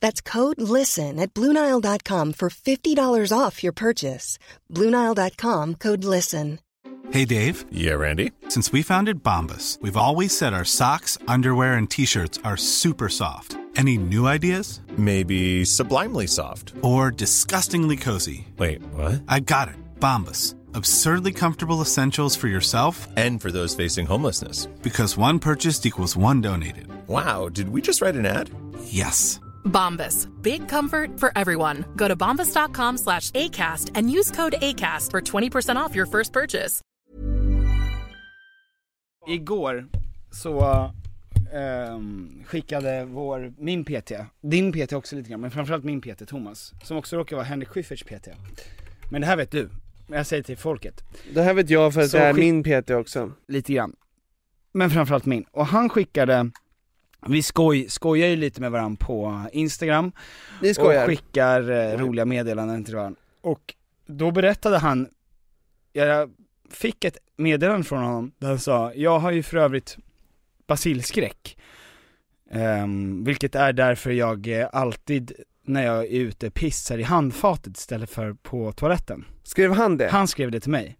That's code LISTEN at Bluenile.com for $50 off your purchase. Bluenile.com code LISTEN. Hey Dave. Yeah, Randy. Since we founded Bombus, we've always said our socks, underwear, and t shirts are super soft. Any new ideas? Maybe sublimely soft. Or disgustingly cozy? Wait, what? I got it. Bombus. Absurdly comfortable essentials for yourself And for those facing homelessness. because one purchased equals one donated. Wow, did we just write an ad? Yes. Bombas. Big comfort for everyone. Go to bombas.com slash ACAST and use code ACAST for 20% off your first purchase. Igår så ehm, skickade vår, min PT, din PT också lite grann, men framförallt min PT Thomas, som också råkar vara Henrik Schyfferts PT. Men det här vet du, jag säger till folket, Det här vet jag för att Så det är min PT också. lite grann. Men framförallt min. Och han skickade, vi skoj, skojar ju lite med varandra på Instagram, Ni skojar? och skickar eh, roliga meddelanden till varandra. Och då berättade han, jag fick ett meddelande från honom där han sa, jag har ju för övrigt basilskräck. Ehm, vilket är därför jag eh, alltid när jag är ute pissar i handfatet istället för på toaletten. Skrev han det? Han skrev det till mig.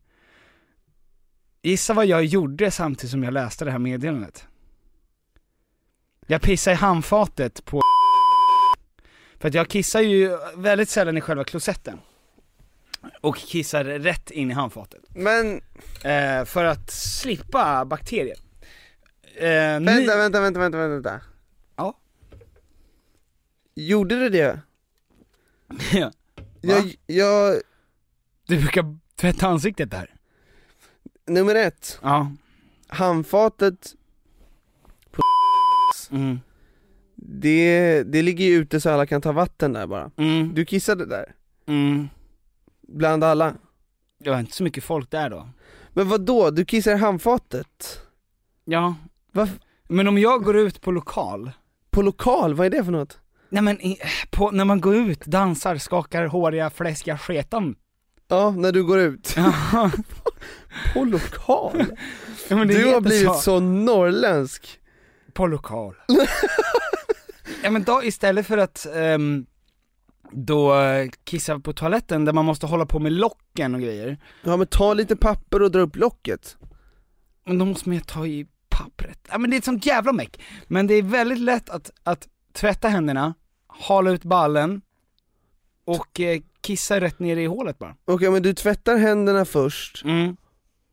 Gissa vad jag gjorde samtidigt som jag läste det här meddelandet? Jag pissade i handfatet på För att jag kissar ju väldigt sällan i själva klosetten. Och kissar rätt in i handfatet. Men, Eh, för att slippa bakterier. Eh, vänta, ni- vänta, vänta, vänta, vänta. Ja. Gjorde du det? Ja. Jag, jag, Du brukar tvätta ansiktet där. nummer ett, Ja. handfatet, Mm. det, det ligger ju ute så alla kan ta vatten där bara. Mm. Du kissade där? Mm. Bland alla? Det var inte så mycket folk där då. Men vad då? du kissar i handfatet? Ja. Varför? Men om jag går ut på lokal, På lokal, vad är det för något? nej men i, på, när man går ut, dansar, skakar håriga, fläskiga sketan. Ja, när du går ut. Ja, På lokal? men det Du har blivit så, så. norrländsk. På lokal. ja men då istället för att ehm, då kissa på toaletten där man måste hålla på med locken och grejer, Ja men ta lite papper och dra upp locket. men då måste man ju ta i pappret. Ja men det är ett sånt jävla meck. Men det är väldigt lätt att, att tvätta händerna, hala ut ballen och eh, kissa rätt ner i hålet bara. Okej men du tvättar händerna först, Mm.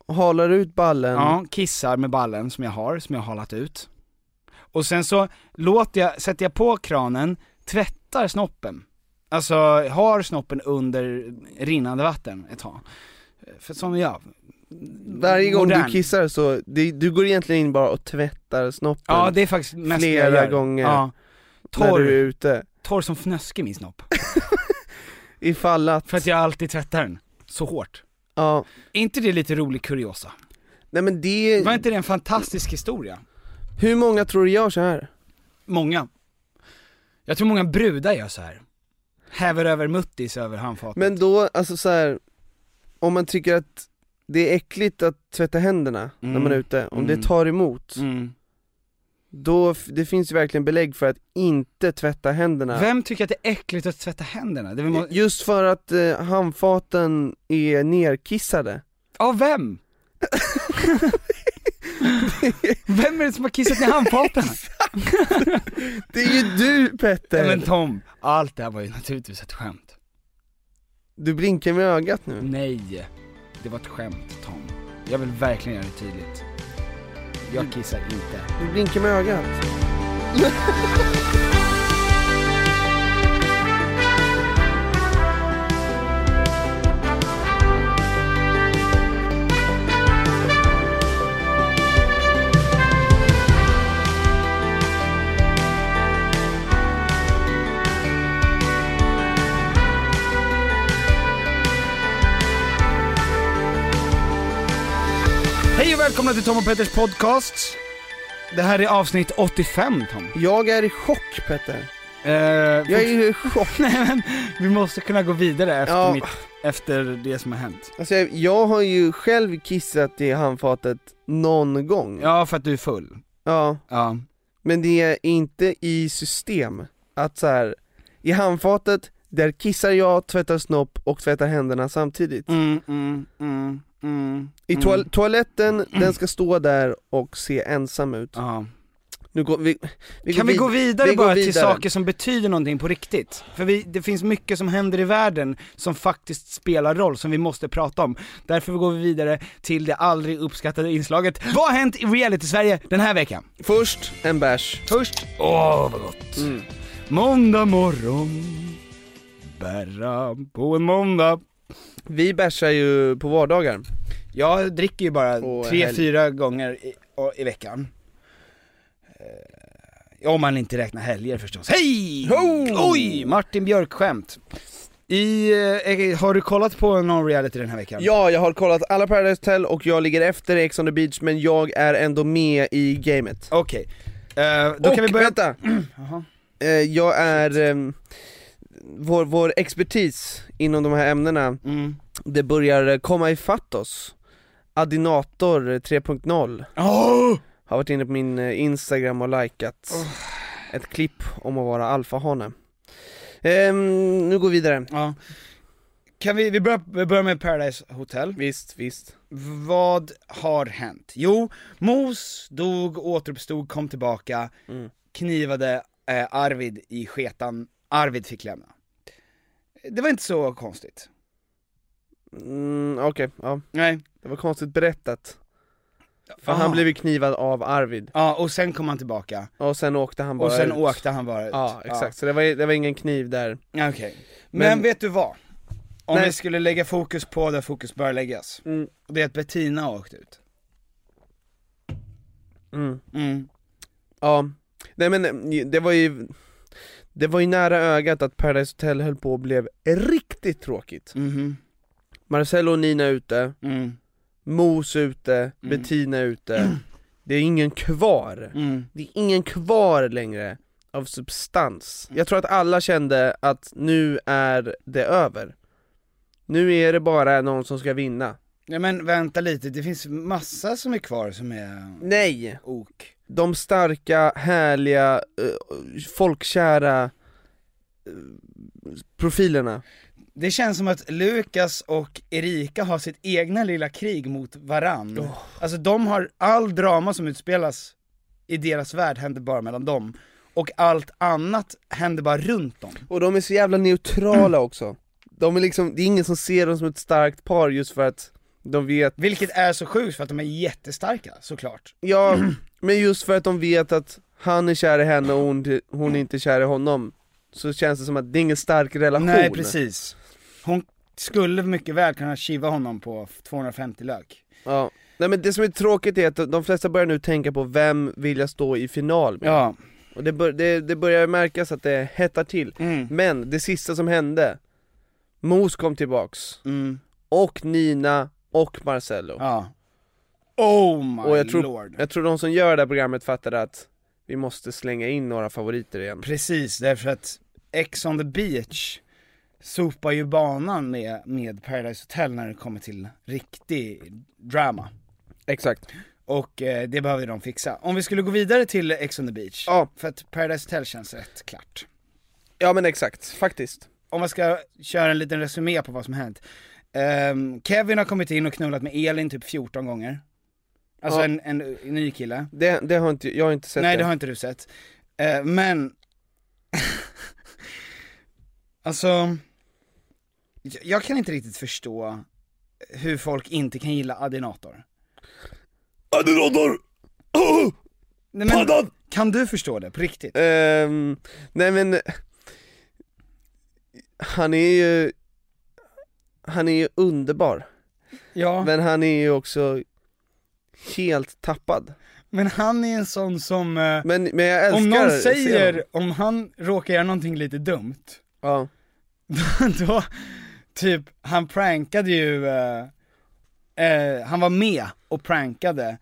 halar ut ballen, Ja, kissar med ballen som jag har, som jag har halat ut. Och sen så låter jag, sätter jag på kranen, tvättar snoppen. Alltså har snoppen under rinnande vatten ett tag. För som jag. varje gång Modern. du kissar så, det, du går egentligen in bara och tvättar snoppen Ja det är faktiskt mest det jag flera gör. gånger Ja. när Torr, du är ute. torr som fnöske min snopp. Ifall att, För att jag alltid tvättar den. Så hårt. ja, Är inte det lite rolig kuriosa? nej men det, Var inte det en fantastisk historia? Hur många tror du gör så här? Många. Jag tror många brudar gör så här. Häver över muttis över handfatet. Men då, alltså så här, om man tycker att det är äckligt att tvätta händerna när Mm. man är ute, om Mm. det tar emot, Mm. då, det finns ju verkligen belägg för att inte tvätta händerna Vem tycker att det är äckligt att tvätta händerna? Må... Just för att eh, handfaten är nerkissade Av vem? vem är det som har kissat i handfaten? Det är ju du Petter! Nej men Tom, allt det här var ju naturligtvis ett skämt. Du blinkar med ögat nu Nej, det var ett skämt Tom. Jag vill verkligen göra det tydligt. Jag kissar inte. Du blinkar med ögat välkomna till Tom och Petters podcast. Det här är avsnitt 85 Tom. Jag är i chock Petter Eh, Jag är i chock Nej men, vi måste kunna gå vidare efter, Ja. mitt, efter det som har hänt. Alltså jag, jag har ju själv kissat i handfatet någon gång Ja, för att du är full. ja. Ja. Men det är inte i system att så här, i handfatet, där kissar jag, tvättar snopp och tvättar händerna samtidigt Mm, mm, mm, mm, I mm. toal- toaletten, den ska stå där och se ensam ut Ja. Nu går vi, vi Kan går vi gå vid- vidare vi bara till vidare. saker som betyder någonting på riktigt? För vi, det finns mycket som händer i världen som faktiskt spelar roll, som vi måste prata om. Därför går vi vidare till det aldrig uppskattade inslaget Vad har hänt i reality-Sverige den här veckan? Först en bärs Först, åh vad gott! Mm. Måndag morgon, bära på en måndag Vi bärsar ju på vardagar Jag dricker ju bara Och tre, helg. fyra gånger i, i veckan eh, Om man inte räknar helger förstås. Hej! Ho! Oj! Martin Björk-skämt I, eh, har du kollat på någon reality den här veckan? Ja, jag har kollat alla Paradise Hotel och jag ligger efter Ex on the beach men jag är ändå med i gamet Okej, Eh, då och kan vi börja... vänta! Eh, jag är, ehm, vår, vår expertis inom de här ämnena, Mm. det börjar komma ifatt oss Adinator 3.0 Åh! har varit inne på min eh, instagram och likat ett klipp om att vara alfahane Ehm, Nu går vi vidare, Ja. Kan vi, vi börjar, vi börjar med Paradise Hotel visst, visst Vad har hänt? Jo, Mos dog, återuppstod, kom tillbaka, Mm. knivade eh, Arvid i sketan, Arvid fick lämna. Det var inte så konstigt. mm, Okej, ja, Nej. det var konstigt berättat För Ah. han blev ju knivad av Arvid, Ja, och sen kom han tillbaka, och sen åkte han bara och sen ut. åkte han bara ut. Ja, exakt, så det var, det var ingen kniv där Ja. Okej. Men, Men- vet du vad? Om Nej. vi skulle lägga fokus på där fokus bör läggas, mm. och det är att Bettina har åkt ut. Mm. Mm. Ja, nej men eh, det var ju Det var ju nära ögat att Paradise Hotel höll på att blev riktigt tråkigt. Mhm. Marcello och Nina ute, Mm. Mos ute, Bettina ute. Det är ingen kvar, Mm. det är ingen kvar längre av substans. Jag tror att alla kände att nu är det över. Nu är det bara någon som ska vinna. Ja men vänta lite, det finns massa som är kvar som är Nej! ok. De starka, härliga, eh, folkkära profilerna Det känns som att Lukas och Erika har sitt egna lilla krig mot varann. Alltså de har, all drama som utspelas i deras värld händer bara mellan dem. Och allt annat händer bara runt dem. Och de är så jävla neutrala också De är liksom, det är ingen som ser dem som ett starkt par just för att de vet Vilket är så sjukt för att de är jättestarka, såklart. Ja, men just för att de vet att han är kär i henne och hon, hon är inte kär i honom Så känns det som att det är ingen stark relation Nej precis. Hon skulle mycket väl kunna kiva honom på 250 lök. Ja, nej men det som är tråkigt är att de flesta börjar nu tänka på vem vill jag stå i final med? Ja. Och det, bör, det, det börjar märkas att det hettar till Mm. Men det sista som hände Mos kom tillbaks, Mm. och Nina och Marcello Ja. Oh my Och jag tror, lord. jag tror de som gör det här programmet fattade att vi måste slänga in några favoriter igen Precis, därför att Ex on the beach sopar ju banan med, med Paradise Hotel när det kommer till riktig drama. Exakt Och eh, det behöver de fixa. Om vi skulle gå vidare till Ex on the beach, Ja. för att Paradise Hotel känns rätt klart. Ja men exakt, faktiskt. Om man ska köra en liten resumé på vad som hänt. Ehm, Kevin har kommit in och knullat med Elin typ 14 gånger. Alltså Ja. en, en, en ny kille. Det, det har inte, jag har inte sett Nej det. det har inte du sett. Eh, men, alltså, jag, jag kan inte riktigt förstå hur folk inte kan gilla Adinator. Adinator! Nej, men, kan du förstå det på riktigt? Ehm, nej men Han är ju Han är ju underbar, Ja, men han är ju också helt tappad han är en sån som, eh, Men, men jag älskar om någon säger, om han råkar göra någonting lite dumt, Ja, då, typ, han prankade ju, eh, eh, han var med och prankade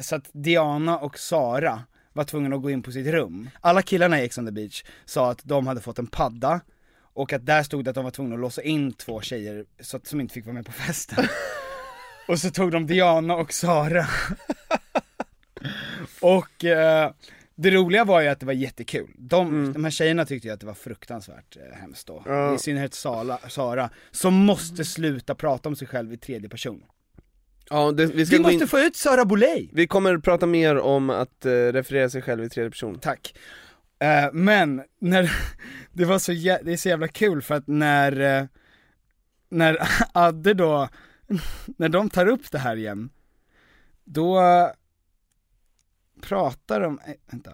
så att Diana och Sara var tvungna att gå in på sitt rum. Alla killarna i Ex on the beach sa att de hade fått en padda och att där stod det att de var tvungna att låsa in två tjejer så att, som inte fick vara med på festen. och så tog de Diana och Sara. och eh, det roliga var ju att det var jättekul. De, de här tjejerna tyckte ju att det var fruktansvärt eh, hemskt då. Ja. I synnerhet Sala, Sara, som måste sluta prata om sig själv i tredje person. ja det, vi ska Vi gå in, måste få ut Sara Boulay! vi kommer prata mer om att eh, referera sig själv i tredje person Tack. Eh, men, när, det var så jä- det är så jävla kul för att när, eh, när Adde då, när de tar upp det här igen, då pratar de, eh, vänta,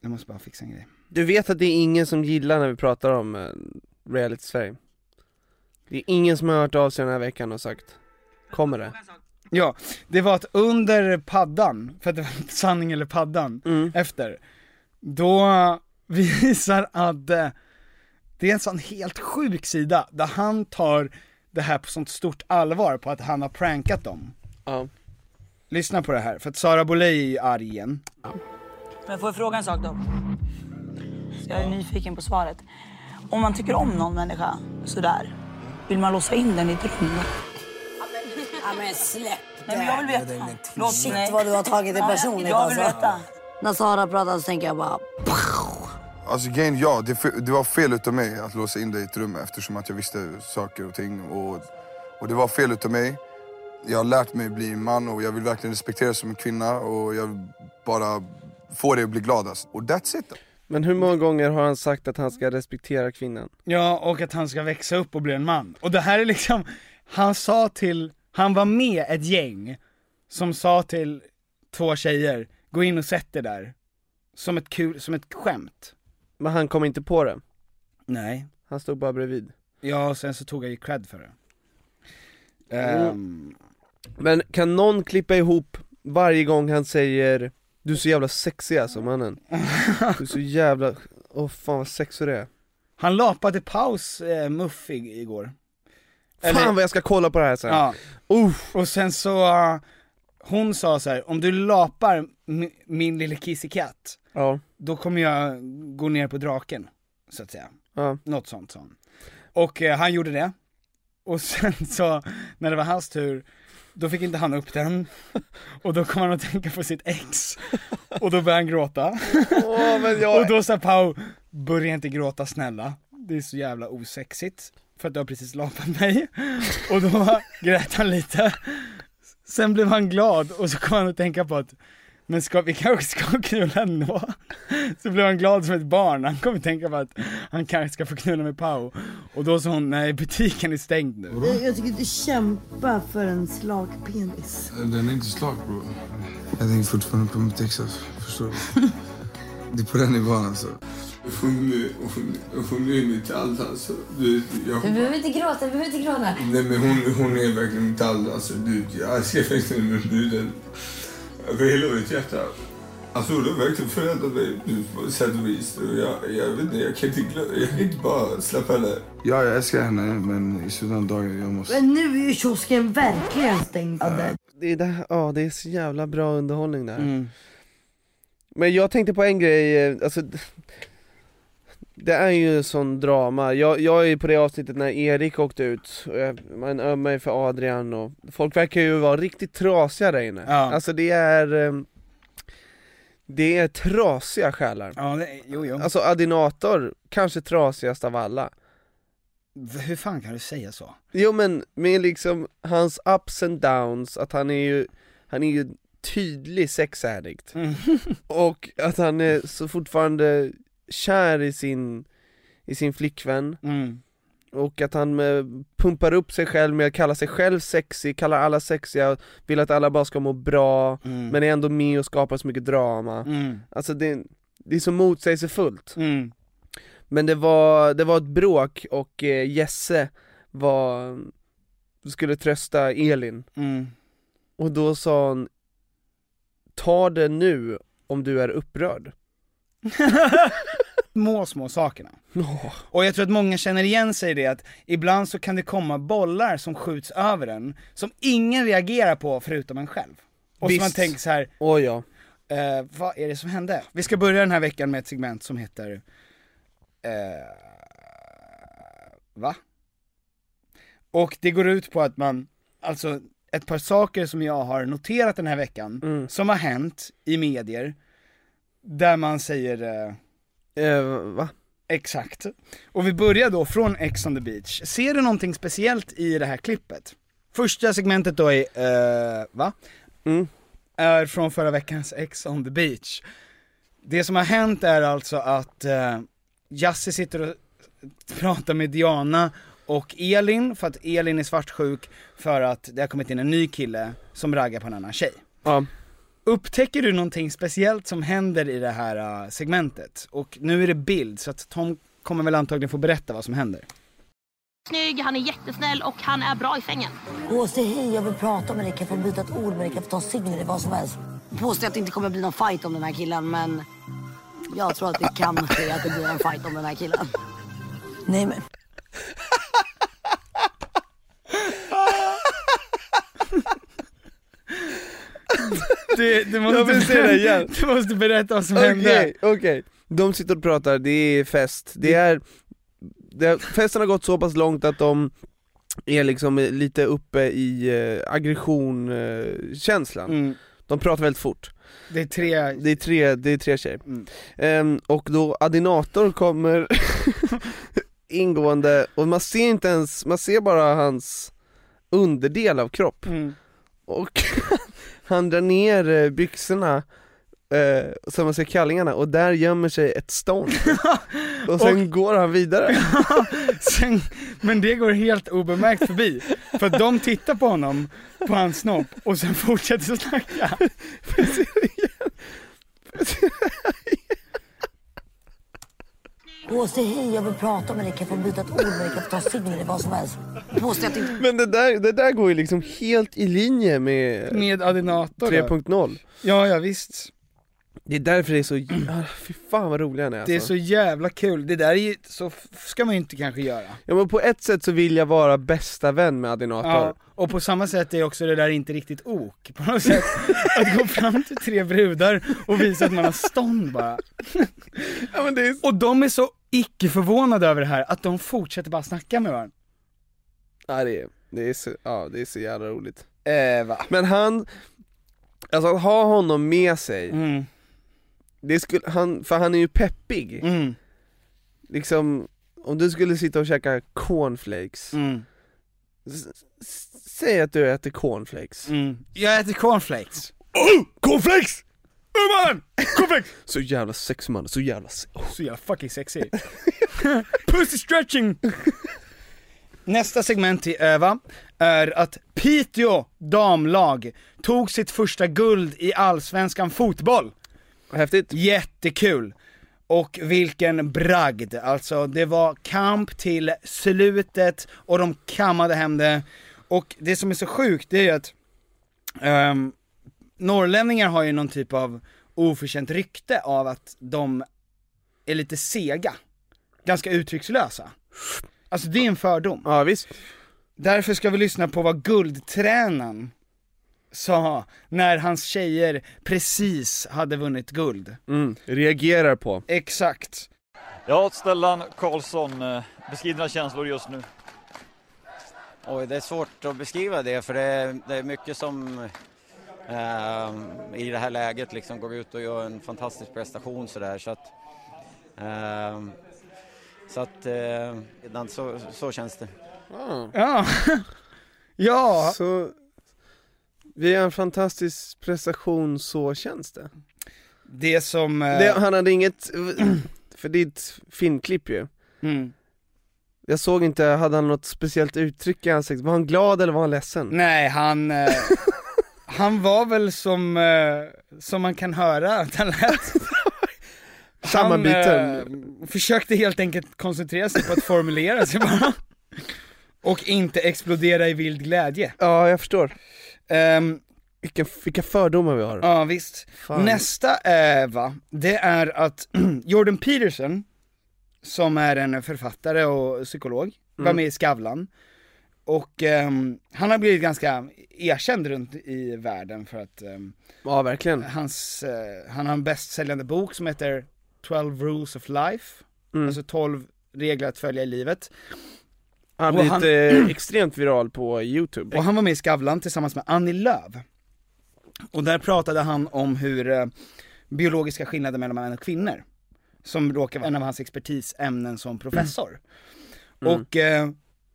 jag måste bara fixa en grej. Du vet att det är ingen som gillar när vi pratar om eh, reality Sverige Det är ingen som har hört av sig den här veckan och sagt Kommer det? Ja, det var att under paddan, för att det var sanning eller paddan, Mm. efter, då visar Adde, det är en sån helt sjuk sida, där han tar det här på sånt stort allvar på att han har prankat dem. Ja. Lyssna på det här, för att Sara Boulay är ju arg igen. Men får jag fråga en sak då? Så jag är nyfiken på svaret. Om man tycker om någon människa sådär, vill man låsa in den i ett rum? Ja men släpp Nej men jag vill veta. Låt Shit vad du har tagit det Ja, personligt Jag vill alltså. veta. När Sara pratar så tänker jag bara Alltså grejen, ja, det, det var fel utav mig att låsa in dig i ett rum eftersom att jag visste saker och ting. Och, och det var fel utav mig. Jag har lärt mig bli en man och jag vill verkligen respekteras som en kvinna och jag vill bara få dig att bli glad alltså. Och that's it. Men hur många gånger har han sagt att han ska respektera kvinnan? Ja, och att han ska växa upp och bli en man. Och det här är liksom, han sa till, han var med ett gäng som sa till två tjejer, gå in och sätt er där. Som ett kul, som ett skämt. Men han kom inte på det, Nej. han stod bara bredvid Ja, och sen så tog jag ju cred för det. Mm. Ehm, Men kan någon klippa ihop varje gång han säger Du är så jävla sexig alltså mannen Du är så jävla, åh fan vad sexig du är han lapade paus eh, Muff i- igår. Fan vad jag ska kolla på det här sen Ja, Uff. och sen så, uh, hon sa så här: om du lapar mi- min lille kissekatt, Ja, då kommer jag gå ner på draken, så att säga. ja, Något sånt han. Och eh, han gjorde det. Och sen så, när det var hans tur, då fick inte han upp den. Och då kom han att tänka på sitt ex. Och då började han gråta. Men jag, Och då sa Pau, börja inte gråta snälla. Det är så jävla osexigt. För att du har precis lapat mig. Och då grät han lite. Sen blev han glad och så kom han att tänka på att men ska, vi kanske ska knulla ändå. Så blev han glad som ett barn, han kom att tänka på att han kanske ska få knulla med Pau. Och då sa hon, nej butiken är stängd nu. Jag tycker du kämpar för en slak penis. Den är inte slak bro. Jag tänker fortfarande på mitt ex alltså. Förstår du? Det är på den nivån alltså. Hon är mitt allt alltså. Du, jag, Du behöver inte gråta, du behöver inte gråta. Nej men hon, hon är verkligen mitt allt alltså. Du, jag älskar verkligen den bruden. Hela mitt hjärta. Alltså hon har verkligen förändrat mig på sätt och vis. Jag, jag vet inte, jag kan inte, glö- jag kan inte bara släppa henne. Ja, jag älskar henne men i slutna dagar jag måste... Men nu är ju kiosken verkligen stängd. Adde. det är, det, här- ja, det är så jävla bra underhållning där Mm. Men jag tänkte på en grej, eh, alltså Det är ju sån drama, jag, jag är ju på det avsnittet när Erik åkte ut, och jag, man ömmar ju för Adrian och folk verkar ju vara riktigt trasiga där inne Ja. Alltså det är ehm, Det är trasiga själar Ja, det, jo jo. Alltså Adinator, kanske trasigast av alla Hur fan kan du säga så? Jo men med liksom hans ups and downs, att han är ju, han är ju tydlig sex addict Mm. Och att han är så fortfarande kär i sin, i sin flickvän Mm. Och att han eh, pumpar upp sig själv med att kalla sig själv sexig, kallar alla sexiga, vill att alla bara ska må bra Mm. Men är ändå med och skapar så mycket drama Mm. Alltså det, det är så motsägelsefullt Mm. Men det var, det var ett bråk och eh, Jesse var, skulle trösta Elin Mm. Och då sa hon Ta det nu om du är upprörd små, små sakerna. Och jag tror att många känner igen sig i det att ibland så kan det komma bollar som skjuts över en, som ingen reagerar på förutom en själv. Och så Visst. man tänker så här, Oj ja eh, vad är det som hände? Vi ska börja den här veckan med ett segment som heter, eh, va? Och det går ut på att man, alltså ett par saker som jag har noterat den här veckan, Mm. som har hänt i medier, där man säger eh, eh, Va? Exakt. Och vi börjar då från Ex on the beach. Ser du någonting speciellt i det här klippet? Första segmentet då är, eh, va? Mm. Är från förra veckans Ex on the beach. Det som har hänt är alltså att eh, Jasse sitter och pratar med Diana och Elin, för att Elin är svartsjuk för att det har kommit in en ny kille som raggar på en annan tjej. Ja. Upptäcker du någonting speciellt som händer i det här uh, segmentet? Och nu är det bild, så att Tom kommer väl antagligen få berätta vad som händer. Snygg, han är jättesnäll och han är bra i sängen. Åh, säg hej, jag vill prata med dig. Kan få byta ett ord med dig? Kan få ta sign med dig? Vad som helst. Påstår att det inte kommer bli någon fight om den här killen, men jag tror att det kan ske att det blir en fight om den här killen. Nej, men. Du, du måste, Jag vill se det igen. Du måste berätta vad som Okej, hände. okej. De sitter och pratar, det är fest, det är, det, festen har gått så pass långt att de är liksom lite uppe i eh, aggression-känslan Mm. De pratar väldigt fort Det är tre, Det är tre, det är tre tjejer Mm. Ehm, Och då Adinator kommer ingående, och man ser inte ens, man ser bara hans underdel av kropp mm. och han drar ner eh, byxorna eh, så man ser kallingarna och där gömmer sig ett stånd och sen går han vidare Sen, men det går helt obemärkt förbi. För att de tittar på honom, på hans snopp, och sen fortsätter snacka. Säg hej, jag vill prata med dig. Kan jag få byta ett ord med dig? Kan jag få ta sign med dig? Vad som helst. Att inte... Men det där, det där går ju liksom helt i linje med Med Adinator då. 3.0 Ja, ja visst. Det är därför det är så, ah, fy fan vad roliga han är alltså. Det är så jävla kul. Det där är ju, så ska man ju inte kanske göra. Ja men på ett sätt så vill jag vara bästa vän med Adinator Ja, och på samma sätt är också det där inte riktigt ok, på något sätt. Att gå fram till tre brudar och visa att man har stånd bara. Ja, men det är... Och de är så icke förvånade över det här, att de fortsätter bara snacka med varandra. Ja det är, det är så, ja det är så jävla roligt Eh, va? Men han, alltså att ha honom med sig, Mm, det skulle, han, för han är ju peppig mm, Liksom, om du skulle sitta och käka cornflakes, mm, s- s- säg att du äter cornflakes mm. Jag äter cornflakes. Oh! Cornflakes! Oh man! Cornflakes! Så jävla sexig man, så jävla se- oh. Så jävla fucking sexy. Pussy stretching! Nästa segment i Öva är att Piteå damlag tog sitt första guld i allsvenskan fotboll. Häftigt Jättekul! Och vilken bragd, alltså det var kamp till slutet och de kammade hem det. Och det som är så sjukt det är ju att um, norrlänningar har ju någon typ av oförtjänt rykte av att de är lite sega, ganska uttryckslösa. Alltså det är en fördom. Ja visst Därför ska vi lyssna på vad guldtränaren sa när hans tjejer precis hade vunnit guld. mm. Reagerar på Exakt. Ja, Stellan Karlsson, eh, beskriv dina känslor just nu. Oj, det är svårt att beskriva det för det är, det är mycket som eh, i det här läget liksom går ut och gör en fantastisk prestation sådär så att eh, så att eh, så, så känns det. Ja. ja. Så vi gör en fantastisk prestation, så känns det. Det som... eh, Det, han hade inget, för det är ett filmklipp ju. Mm. Jag såg inte, hade han något speciellt uttryck i ansiktet? Var han glad eller var han ledsen? Nej, han, eh, han var väl som, eh, som man kan höra att han lät. Sammanbiten. Eh, försökte helt enkelt koncentrera sig på att formulera sig bara. Och inte explodera i vild glädje. Ja, jag förstår. Um, vilka, vilka fördomar vi har. Ja, visst. Fan. Nästa är, va, det är att Jordan Peterson, som är en författare och psykolog, var Mm. med i Skavlan. Och ehm, han har blivit ganska erkänd runt i världen för att ehm, Ja, verkligen. hans, eh, han har en bästsäljande bok som heter 12 rules of life, Mm. alltså 12 regler att följa i livet. Han har blivit han- eh, extremt viral på youtube. Och han var med i Skavlan tillsammans med Annie Lööf. Och där pratade han om hur eh, biologiska skillnader mellan män och kvinnor, som råkar vara en av hans expertisämnen som professor. Mm. Och eh,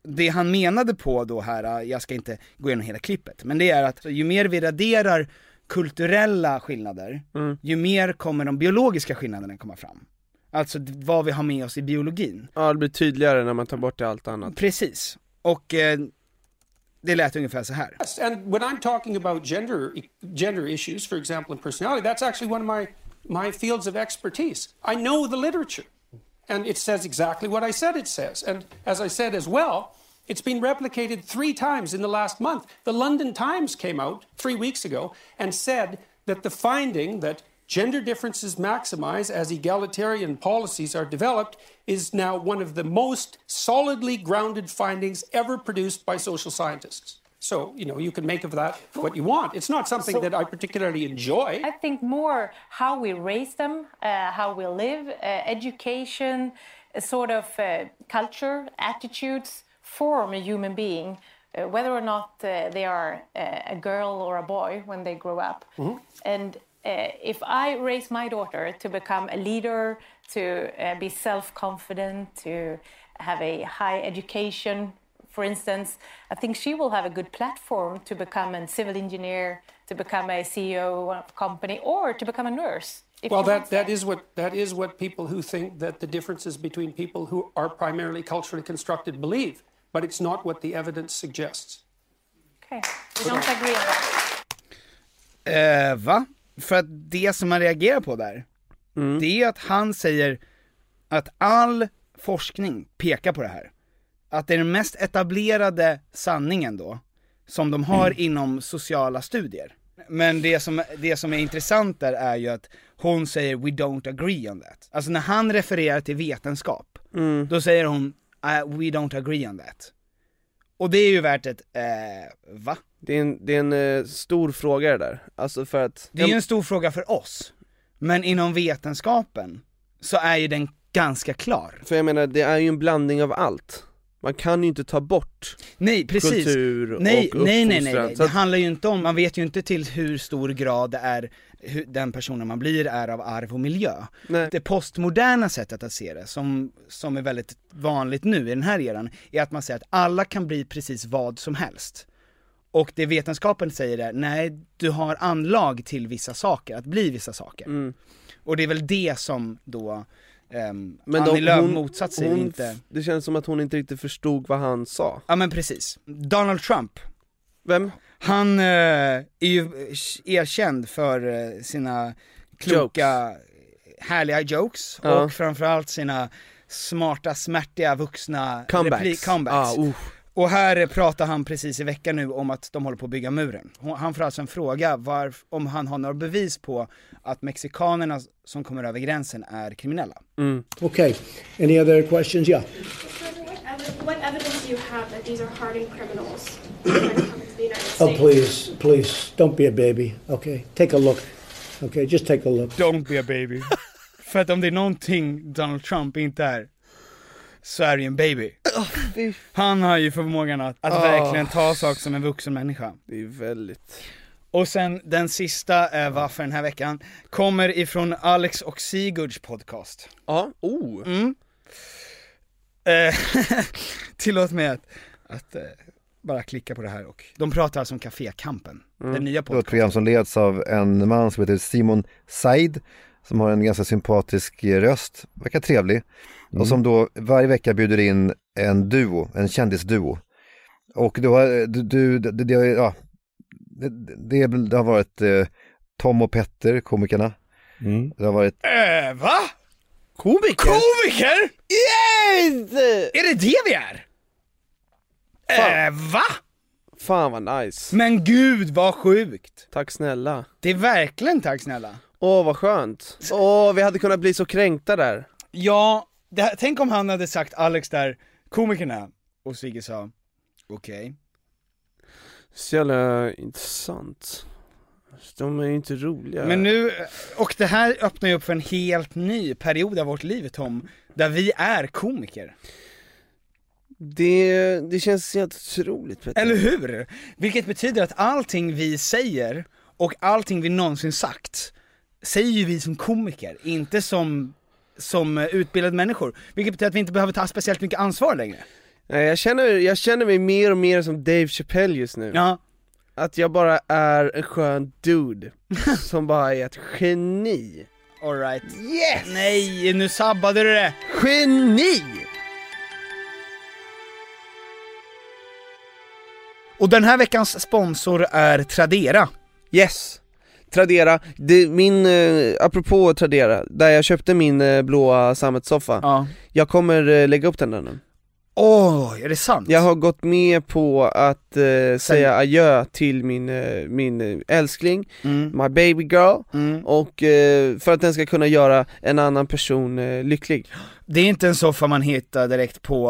det han menade på då här, eh, jag ska inte gå igenom hela klippet, men det är att ju mer vi raderar kulturella skillnader, Mm. ju mer kommer de biologiska skillnaderna komma fram. Alltså vad vi har med oss i biologin. Ja, det blir tydligare när man tar bort allt annat. Precis. Och eh, det lät ungefär så här. Yes, and when I'm talking about gender gender issues, for example, in personality, that's actually one of my my fields of expertise. I know the literature, and it says exactly what I said it says. And as I said as well, it's been replicated three times in the last month. The London Times came out three weeks ago and said that the finding that gender differences maximize as egalitarian policies are developed is now one of the most solidly grounded findings ever produced by social scientists. So, you know, you can make of that what you want. It's not something So- that I particularly enjoy. I think more how we raise them, uh, how we live, uh, education, a sort of uh, culture, attitudes form a human being, uh, whether or not uh, they are uh, a girl or a boy when they grow up. And uh, if I raise my daughter to become a leader, to uh, be self confident, to have a high education, for instance, I think she will have a good platform to become a civil engineer, to become a CEO of a company, or to become a nurse. if well, she that, that is what that is what people who think that the differences between people who are primarily culturally constructed believe, but it's not what the evidence suggests. Okay, we don't agree on that. Eh, va? För att det som man reagerar på där, det är att han säger att all forskning pekar på det här. Att det är den mest etablerade sanningen då, som de har inom sociala studier. Men det som, det som är intressant där är ju att hon säger 'We don't agree on that' Alltså när han refererar till vetenskap, då säger hon "Uh, 'We don't agree on that' Och det är ju värt ett, eh, va? Det är en, det är en eh, stor fråga det där, alltså för att Det är ju en stor fråga för oss, men inom vetenskapen så är ju den ganska klar. För jag menar, det är ju en blandning av allt Man kan ju inte ta bort Nej precis, kultur nej, och nej, nej, nej, uppfostran. nej. Så det handlar ju inte om, man vet ju inte till hur stor grad det är, hur den personen man blir är av arv och miljö. Det postmoderna sättet att se det, som, som är väldigt vanligt nu i den här eran, är att man säger att alla kan bli precis vad som helst. Och det vetenskapen säger är, nej du har anlag till vissa saker, att bli vissa saker. Mm. Och det är väl det som då um, Men Annie Lööf motsatt sig hon inte. Det känns som att hon inte riktigt förstod vad han sa Ja men precis. Donald Trump. Vem? Han eh, är ju erkänd för eh, sina kloka, härliga jokes Ja. och framförallt sina smarta, smärtiga, vuxna Comebacks. comebacks. Ah, uh. Och här pratar han precis i veckan nu om att de håller på att bygga muren. Han får alltså en fråga var, om han har några bevis på att mexikanerna som kommer över gränsen är kriminella. Okay. Any other questions? Yeah. What evidence do you have that these are hardened criminals? Oh, please, please, don't be a baby. Okay, take a look. Okay, just take a look. Don't be a baby. För att om det är någonting Donald Trump inte är, så är det ju en baby. Han har ju förmågan att, att verkligen ta saker som en vuxen människa. Det är väldigt... Och sen den sista eh, var för den här veckan, kommer ifrån Alex och Sigurds podcast. Ja, oh! Mm. Eh, tillåt mig att, att eh, bara klicka på det här och, de pratar alltså om Cafékampen, Mm. den nya Det var ett podcasten. program som leds av en man som heter Simon Said som har en ganska sympatisk röst, verkar trevlig och som då varje vecka bjuder in en duo, en kändisduo. Och då, har- du, du, det, det, ja, det, det, det har varit eh, Tom och Petter, komikerna. Det har varit Eh, va? Komiker? Komiker? Yes! Är det det vi är? Eh, va? Fan vad nice. Men gud vad sjukt! Tack snälla. Det är verkligen tack snälla. Åh vad skönt. Åh, vi hade kunnat bli så kränkta där. Ja, här, tänk om han hade sagt Alex där, komikerna, och Sigge sa, okej. Så jävla intressant. De är ju inte roliga. Men nu, och det här öppnar ju upp för en helt ny period av vårt liv Tom, där vi är komiker. Det, det känns helt otroligt Petter. Eller hur? Vilket betyder att allting vi säger, och allting vi någonsin sagt, säger ju vi som komiker, inte som, som eh, utbildade människor. Vilket betyder att vi inte behöver ta speciellt mycket ansvar längre. Nej, jag, känner, jag känner mig mer och mer som Dave Chappelle just nu. Ja. Att jag bara är en skön dude, som bara är ett geni. Alright. Yes! Nej, nu sabbade du det! Geni! Och den här veckans sponsor är Tradera. Yes! Tradera, det, min, eh, apropå Tradera, där jag köpte min eh, blåa sammetssoffa, Ja. jag kommer eh, lägga upp den där nu. Åh, är det sant? Jag har gått med på att eh, säga adjö till min, eh, min eh, älskling, Mm. my baby girl, och eh, för att den ska kunna göra en annan person eh, lycklig. Det är inte en soffa man hittar direkt på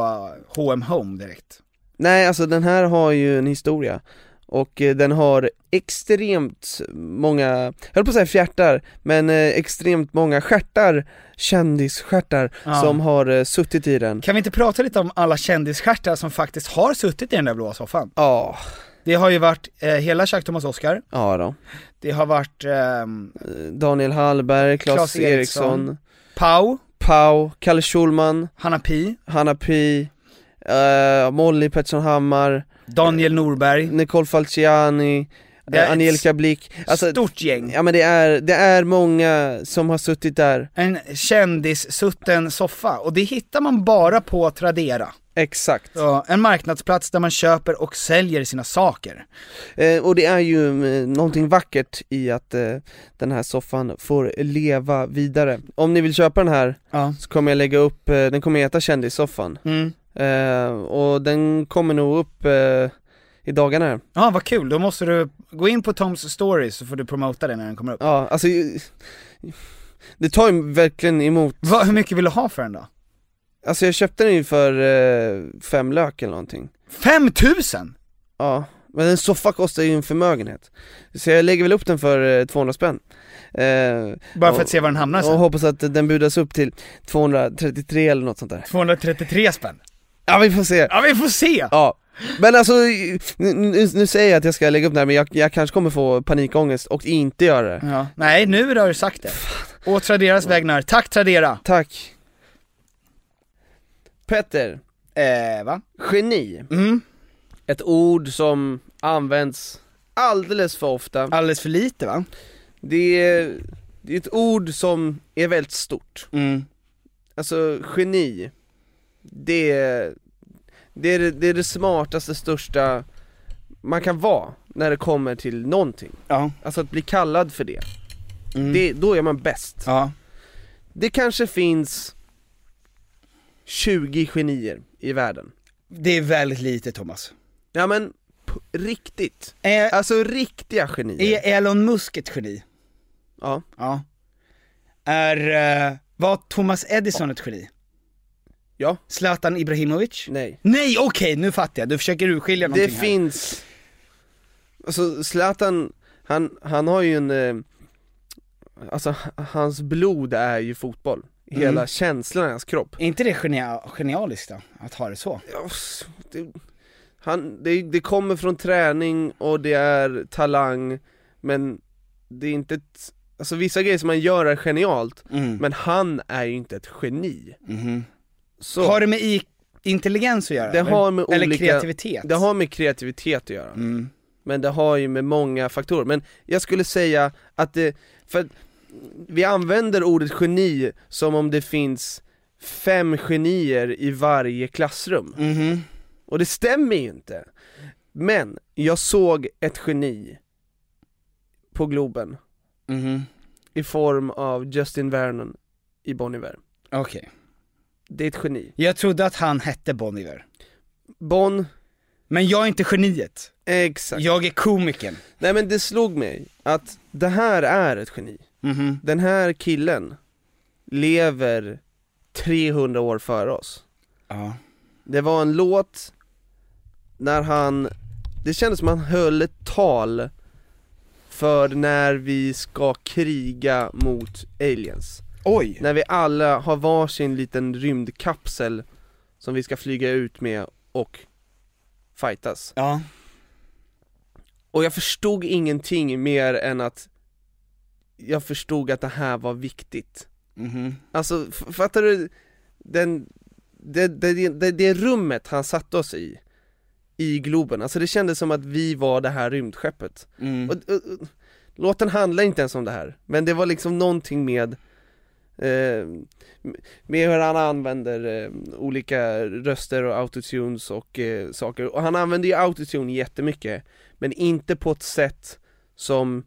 H&M Home direkt. Nej, alltså den här har ju en historia och eh, den har extremt många, jag höll på att säga fjärtar, men eh, extremt många stjärtar, kändisstjärtar, Ja. som har eh, suttit i den. Kan vi inte prata lite om alla kändisstjärtar som faktiskt har suttit i den där blåa soffan? Ja. Det har ju varit eh, hela Jacques Thomas Oscar, Ja då. det har varit ehm, Daniel Hallberg, Claes, Claes Eriksson, Eriksson, Pau, Pau, Kalle Schulman, Hanna Pi, Hanna Pi, eh, Molly Pettersson Hammar, Daniel Norberg, Nicole Falciani, Det är eh, Angelica Blick, alltså, stort gäng. ja men det är, det är många som har suttit där, En kändissutten soffa, och det hittar man bara på Tradera. exakt. Ja, en marknadsplats där man köper och säljer sina saker. Eh, och det är ju eh, någonting vackert i att eh, den här soffan får leva vidare. Om ni vill köpa den här Ja. så kommer jag lägga upp, eh, den kommer heta Kändissoffan. Mm. Eh, och den kommer nog upp eh, i dagarna här. Ja, vad kul, då måste du gå in på Toms stories så får du promota den när den kommer upp. Ja, alltså det tar ju verkligen emot. Va, hur mycket vill du ha för den då? Alltså jag köpte den ju för eh, fem lök eller någonting. 5000? Ja, men en soffa kostar ju en förmögenhet. Så jag lägger väl upp den för eh, 200 spänn. Eh, Bara för och- att se var den hamnar Och sen? hoppas att den budas upp till 233 eller något sånt där. 233 spänn? Ja vi får se! Ja vi får se! Ja, men alltså, nu, nu, säger jag att jag ska lägga upp den här men jag, jag kanske kommer få panikångest och inte göra det. Ja. Nej, nu har du sagt det. Å Traderas vägnar, tack Tradera! Tack! Petter, Eh, va? geni. Mm. Ett ord som används alldeles för ofta. Alldeles för lite va? Det är, det är ett ord som är väldigt stort. Mm. Alltså, geni, det är, det är det, det är det smartaste, största man kan vara när det kommer till någonting. Ja. Alltså att bli kallad för det. Mm. det då är man bäst. Ja. Det kanske finns 20 genier i världen. Det är väldigt lite Thomas. Ja men, riktigt. Är, Alltså riktiga genier. är Elon Musk ett geni? Ja. Ja. Är, eh, var Thomas Edison ett geni? Ja. Zlatan Ibrahimovic? Nej. Nej, okej, nu fattar jag. Du försöker urskilja Det någonting här. finns, alltså Zlatan, han, han har ju en, eh, alltså hans blod är ju fotboll. Hela Mm. känslan i hans kropp. Är inte det genia- genialiskt då? Att ha det så? Ja, det, han, det, det kommer från träning och det är talang, men det är inte ett, alltså vissa grejer som man gör är genialt, Mm. men han är ju inte ett geni. Mhm. Så, Har det med i intelligens att göra? det eller? har med eller olika, kreativitet? Det har med kreativitet att göra. Mm. Men det har ju med många faktorer, men jag skulle säga att det, för att vi använder ordet geni som om det finns fem genier i varje klassrum. Mhm. Och det stämmer ju inte. Men jag såg ett geni på Globen Mhm. i form av Justin Vernon i Bon Iver. Okej. Det är ett geni. Jag trodde att han hette Bon Iver. Bon, Men jag är inte geniet. exakt. Jag är komikern. Nej men det slog mig att det här är ett geni. Mhm. Den här killen lever 300 år före oss. Ja. Det var en låt när han, det kändes som han höll ett tal för när vi ska kriga mot aliens. Oj! När vi alla har varsin liten rymdkapsel som vi ska flyga ut med och fightas. Ja. Och jag förstod ingenting mer än att jag förstod att det här var viktigt. Mhm. Alltså, f- fattar du? Den, det, det, det, det rummet han satte oss i, i Globen, alltså det kändes som att vi var det här rymdskeppet. Mm. Och, och, och, låten handlar inte ens om det här, men det var liksom någonting med eh, med hur han använder eh, olika röster och autotunes och eh, saker, och han använder ju autotune jättemycket, men inte på ett sätt som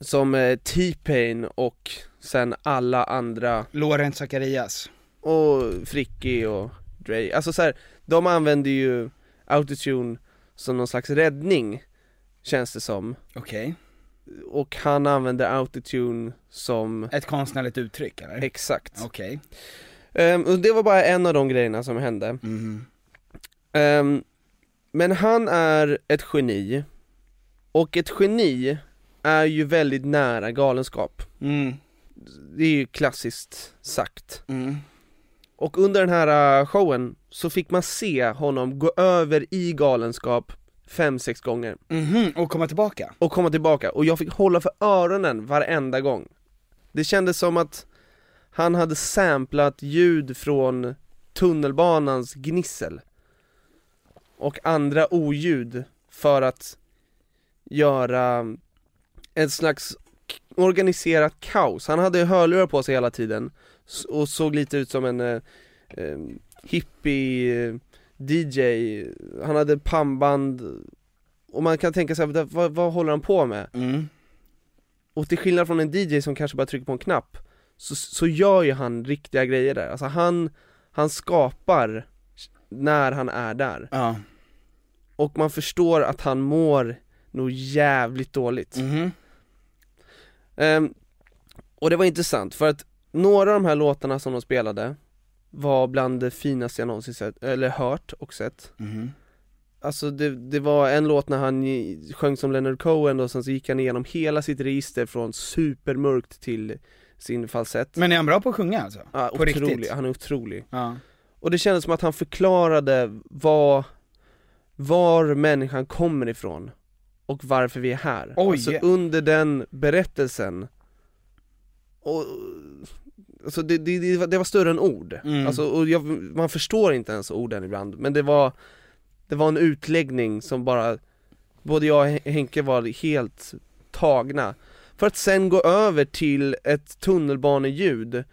som eh, T-Pain och sen alla andra Lorent Zacharias. och Fricky och Dre, alltså så här, de använder ju autotune som någon slags räddning, känns det som Okej. Och han använder autotune som Ett konstnärligt uttryck eller? Exakt Okej. Ehm, Och det var bara en av de grejerna som hände Mhm. Ehm, Men han är ett geni Och ett geni är ju väldigt nära galenskap Mm. Det är ju klassiskt sagt Mm. Och under den här uh, showen så fick man se honom gå över i galenskap fem, sex gånger Mhm, och komma tillbaka? och komma tillbaka, och jag fick hålla för öronen varenda gång Det kändes som att han hade samplat ljud från tunnelbanans gnissel och andra oljud för att göra ett slags k- organiserat kaos. Han hade hörlurar på sig hela tiden s- och såg lite ut som en eh, eh, hippie eh, DJ, han hade pannband och man kan tänka sig, vad, vad håller han på med? Mm. Och till skillnad från en DJ som kanske bara trycker på en knapp Så, så gör ju han riktiga grejer där, alltså han, han skapar när han är där Ja. Och man förstår att han mår nog jävligt dåligt Mhm. Ehm, Och det var intressant för att några av de här låtarna som de spelade Var bland det finaste jag någonsin sett, eller hört och sett Mhm. Alltså det, det var en låt när han sjöng som Leonard Cohen och sen så gick han igenom hela sitt register från supermörkt till sin falsett Men är han bra på att sjunga alltså? Ja, på otrolig, riktigt? han är otrolig Ja. Och det kändes som att han förklarade vad, var människan kommer ifrån och varför vi är här Oj. Alltså under den berättelsen och, Alltså det, det, det, var, det var större än ord, Mm. alltså, och jag, man förstår inte ens orden ibland, men det var Det var en utläggning som bara Både jag och Henke var helt tagna För att sen gå över till ett tunnelbaneljud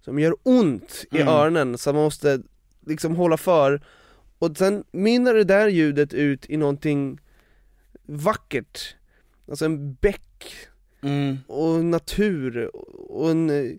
Som gör ont i Mm. öronen, så man måste liksom hålla för Och sen mynnar det där ljudet ut i någonting vackert Alltså en bäck Mm. och natur och en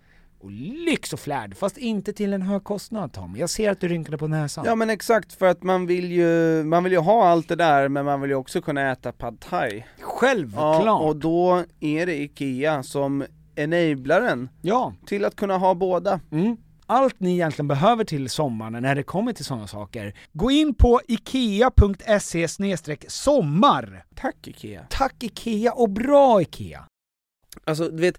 och lyx och flärd, fast inte till en hög kostnad Tom. Jag ser att du rynkade på näsan. Ja men exakt, för att man vill ju, man vill ju ha allt det där men man vill ju också kunna äta pad thai. Självklart! Ja, och då är det IKEA som enablaren Ja. till att kunna ha båda. Mm. Allt ni egentligen behöver till sommaren när det kommer till sådana saker, gå in på ikea.se sommar. Tack IKEA. Tack IKEA och bra IKEA. Alltså du vet,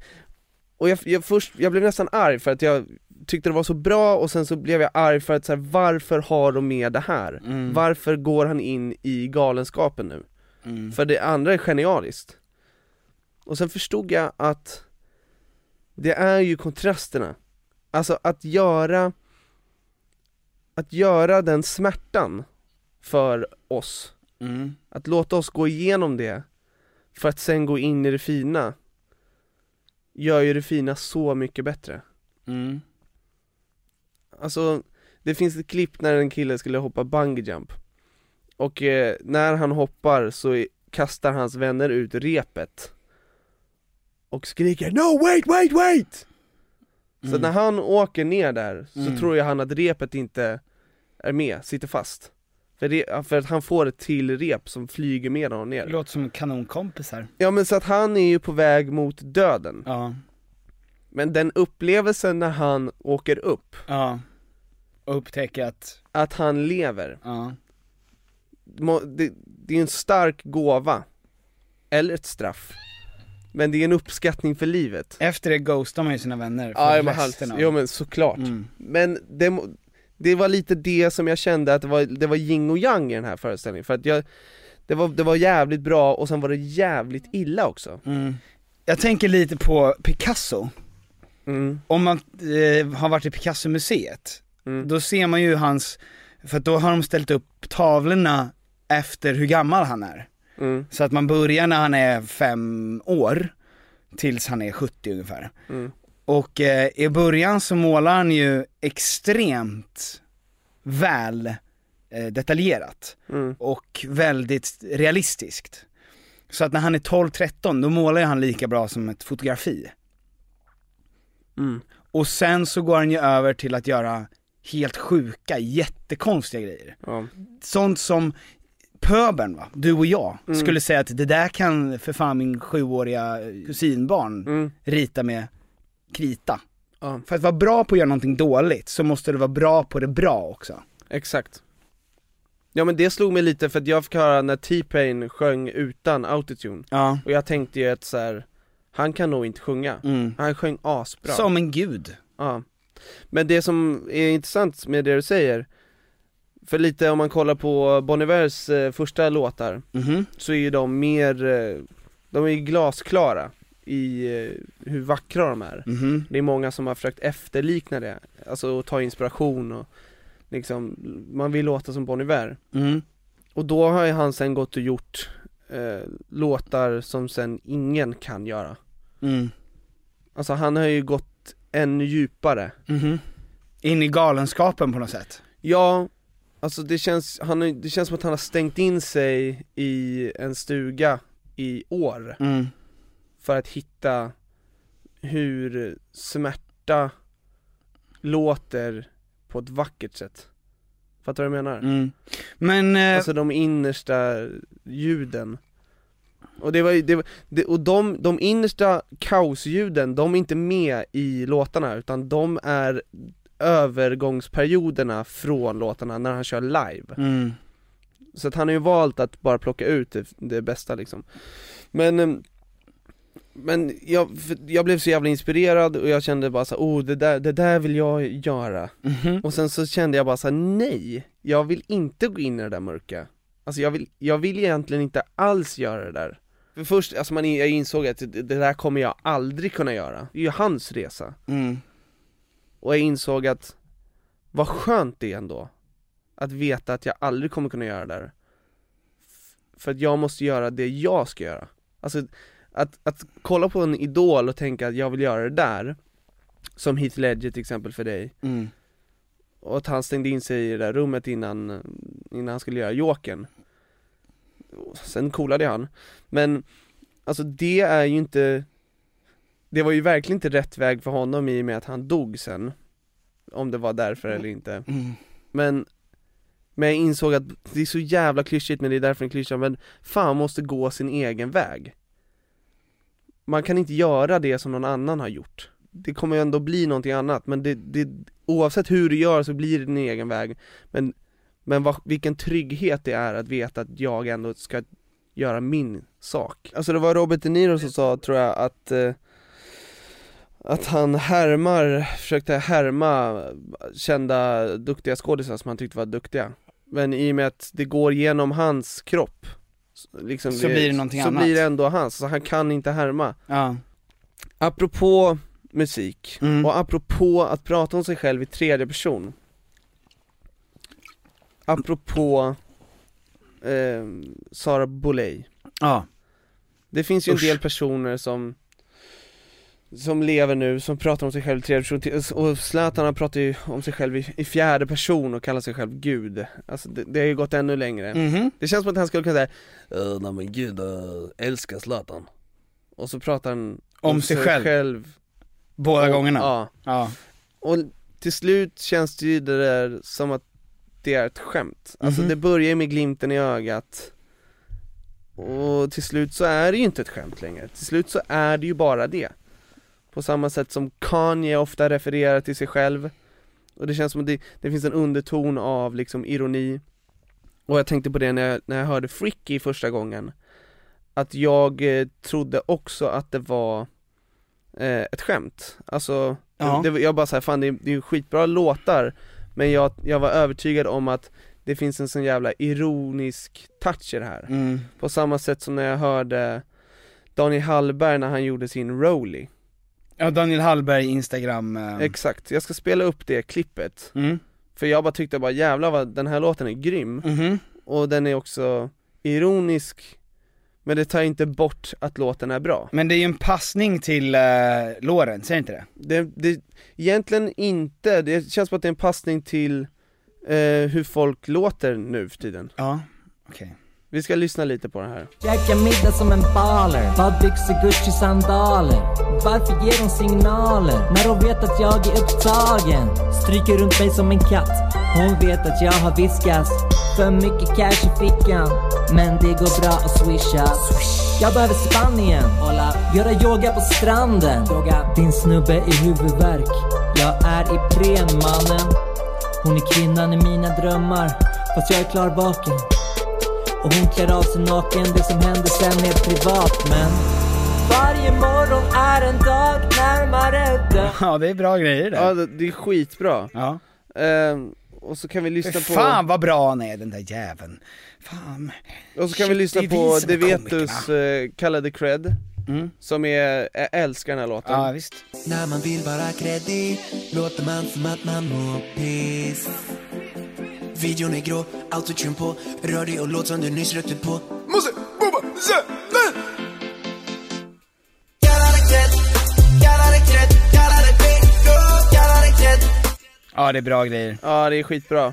och jag, jag, först, jag blev nästan arg för att jag tyckte det var så bra och sen så blev jag arg för att så här, varför har de med det här? Mm. Varför går han in i galenskapen nu? Mm. För det andra är genialiskt. Och sen förstod jag att det är ju kontrasterna. Alltså att göra, att göra den smärtan för oss, Mm. att låta oss gå igenom det, för att sen gå in i det fina, gör ju det fina så mycket bättre. Mm. Alltså, det finns ett klipp när en kille skulle hoppa bungee jump Och eh, när han hoppar så kastar hans vänner ut repet Och skriker 'No wait, wait, wait!' Så Mm. när han åker ner där så Mm. tror jag han att repet inte är med, sitter fast för, för att han får ett till rep som flyger med honom ner Det låter som kanonkompisar. Ja men så att han är ju på väg mot döden Ja. Men den upplevelsen när han åker upp Ja. Och upptäcker att, Att han lever ja. det, det är en stark gåva Eller ett straff Men det är en uppskattning för livet Efter det ghostar man ju sina vänner för Ja men, resten av- ja, men såklart Mm. Men det, det var lite det som jag kände att det var, det var yin och yang i den här föreställningen för att jag det var, det var jävligt bra och sen var det jävligt illa också Mm. Jag tänker lite på Picasso. Mm. Om man eh, har varit i Picasso-museet, Mm. då ser man ju hans, för då har de ställt upp tavlorna efter hur gammal han är. Mm. Så att man börjar när han är fem år, tills han är 70 ungefär. Mm. Och eh, i början så målar han ju extremt väl eh, detaljerat Mm. och väldigt realistiskt. Så att när han är 12-13 då målar han lika bra som ett fotografi. Mm. Och sen så går han ju över till att göra helt sjuka, jättekonstiga grejer. Ja. Sånt som pöbeln va, du och jag, Mm. skulle säga att det där kan för fan min sjuåriga kusinbarn Mm. rita med krita. Ja. För att vara bra på att göra någonting dåligt så måste du vara bra på det bra också. Exakt Ja men det slog mig lite för att jag fick höra när T-Pain sjöng utan autotune Ja. Och jag tänkte ju att så här, han kan nog inte sjunga Mm. Han sjöng asbra Som en gud. Ja Men det som är intressant med det du säger För lite om man kollar på Bon Ivers eh, första låtar Mhm. Så är ju de mer, eh, de är glasklara i eh, hur vackra de är Mhm. Det är många som har försökt efterlikna det, alltså att ta inspiration och liksom, man vill låta som Bon Iver Mm. Och då har ju han sen gått och gjort eh, låtar som sen ingen kan göra Mm. Alltså han har ju gått ännu djupare Mhm. In i galenskapen på något sätt. Ja, alltså det känns, han, det känns som att han har stängt in sig i en stuga i år Mm. För att hitta hur smärta låter på ett vackert sätt Fattar du vad jag menar? Mm. Men, eh, Alltså de innersta ljuden Och det var ju, det, var- det, och de, de innersta kaosljuden, de är inte med i låtarna utan de är övergångsperioderna från låtarna när han kör live Mm. Så att han har ju valt att bara plocka ut det, det bästa liksom Men ehm, men jag, jag blev så jävla inspirerad och jag kände bara så här, oh det där, det där vill jag göra. Mhm. Och sen så kände jag bara så här, nej, jag vill inte gå in i det där mörka. Alltså jag vill, jag vill egentligen inte alls göra det där. För först, alltså man, jag insåg att det, det där kommer jag aldrig kunna göra, det är ju hans resa. Mm. Och jag insåg att, vad skönt det är ändå Att veta att jag aldrig kommer kunna göra det där. För att jag måste göra det jag ska göra. Alltså, att, att kolla på en idol och tänka att jag vill göra det där Som Heath Ledger till exempel för dig. Mm. Och att han stängde in sig i det där rummet innan, innan han skulle göra Jokern. Sen coolade han. Men, alltså det är ju inte Det var ju verkligen inte rätt väg för honom i och med att han dog sen. Om det var därför eller inte. Mm. Men Men jag insåg att det är så jävla klyschigt men det är därför en klyscha. Men Fan måste gå sin egen väg man kan inte göra det som någon annan har gjort. Det kommer ju ändå bli någonting annat men det, det Oavsett hur du gör så blir det din egen väg. Men Men vad, vilken trygghet det är att veta att jag ändå ska göra min sak. Alltså det var Robert De Niro som sa tror jag att eh, att han härmar, försökte härma kända duktiga skådisar som han tyckte var duktiga. Men i och med att det går genom hans kropp liksom Så blir det någonting så annat. blir det ändå hans, så han kan inte härma Ja. Apropå musik, Mm. och apropå att prata om sig själv i tredje person Apropå eh, Sara Boulay Ja. Det finns ju Usch. en del personer som som lever nu, som pratar om sig själv i tredje person, och Zlatan han pratar ju om sig själv i, i fjärde person och kallar sig själv gud Alltså det, det har ju gått ännu längre Mhm. Det känns som att han skulle kunna säga "Eh, nej men gud, uh, älskar Zlatan Och så pratar han Om sig själv. Båda Och- gångerna. Ja Ja. Och till slut känns det ju det där som att det är ett skämt Alltså Mhm. det börjar ju med glimten i ögat Och till slut så är det ju inte ett skämt längre, till slut så är det ju bara det På samma sätt som Kanye ofta refererar till sig själv. Och det känns som att det, det finns en underton av liksom ironi. Och jag tänkte på det när jag, när jag hörde Fricky första gången. Att jag eh, trodde också att det var eh, ett skämt. Alltså, Ja. det, jag bara såhär, fan det är, det är skitbra låtar. Men jag, jag var övertygad om att det finns en sån jävla ironisk touch i det här. Mm. På samma sätt som när jag hörde Daniel Hallberg när han gjorde sin Rolly Ja, Daniel Hallberg, Instagram. eh, Exakt, jag ska spela upp det klippet Mm. För jag bara tyckte bara jävlar vad den här låten är grym Mhm. Och den är också ironisk men det tar inte bort att låten är bra. Men det är ju en passning till Lorentz, är det inte det? Det, det, egentligen inte, det känns som att det är en passning till eh, hur folk låter nu för tiden. Ja, okej. Vi ska lyssna lite på det här. Käkar middag som en baler. Badbyxor, Gucci-sandaler Varför ger de signaler? När de vet att jag är upptagen? Stryker runt mig som en katt. Hon vet att jag har viskat För mycket cash i fickan. Men det går bra att swisha. Jag behöver Spanien. Göra yoga på stranden. Din snubbe är huvudvärk. Jag är Ipren mannen Hon är kvinnan i mina drömmar. Fast jag är klarvaken och hon klär av sig naken, det som händer sen är privat men Varje morgon är en dag närmare död Ja det är bra grejer det. Ja det, det är skitbra. Ja. Ehm, och så kan vi lyssna på... Fan vad bra han är den där jäveln. Fan. Och så kan vi Shit, lyssna det är vi på som är Devetus eh, kallade Cred, som är, jag älskar den här låten. Mm. Ja visst. När man vill vara kreddig låter man som att man mår piss Videon är grå, autotune på, rör dig och låt som du nyss rökte på Måste, se, nej! Ja det är bra grejer. Ja det är skitbra.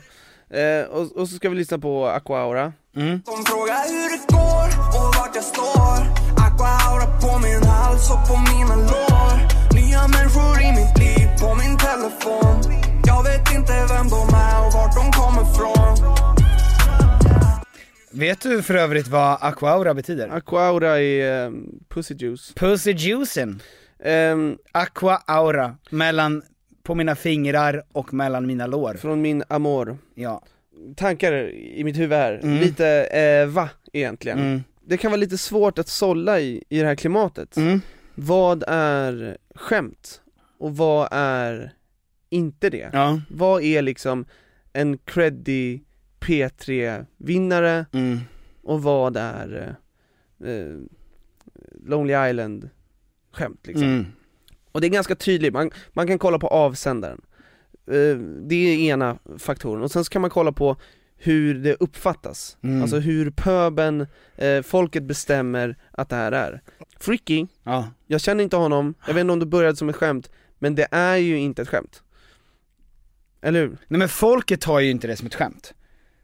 Eh, och, och så ska vi lyssna på Aquaura. Mm. De frågar hur det går och vart jag står Aqua aura på min hals och på mina lår Nya människor i mitt liv på min telefon Jag vet inte vem de är och vart de kommer från Vet du för övrigt vad aquaura betyder? Aquaura är um, pussy juice. Pussy juicen. Um, Aqua aura, mellan, på mina fingrar och mellan mina lår. Från min amor. Ja. Tankar i mitt huvud här, Mm. lite eh, va egentligen. Mm. Det kan vara lite svårt att sålla i, i det här klimatet. Mm. Vad är skämt? Och vad är inte det? Ja. Vad är liksom en creddy P3-vinnare Mm. och vad är eh, Lonely Island skämt liksom? Mm. Och det är ganska tydligt, man, man kan kolla på avsändaren Eh, Det är ena faktorn, och sen så kan man kolla på hur det uppfattas, Mm. alltså hur pöben, eh, folket bestämmer att det här är Freaky, Ja. jag känner inte honom, jag vet inte om det började som ett skämt, men det är ju inte ett skämt Eller hur? Nej men folket tar ju inte det som ett skämt.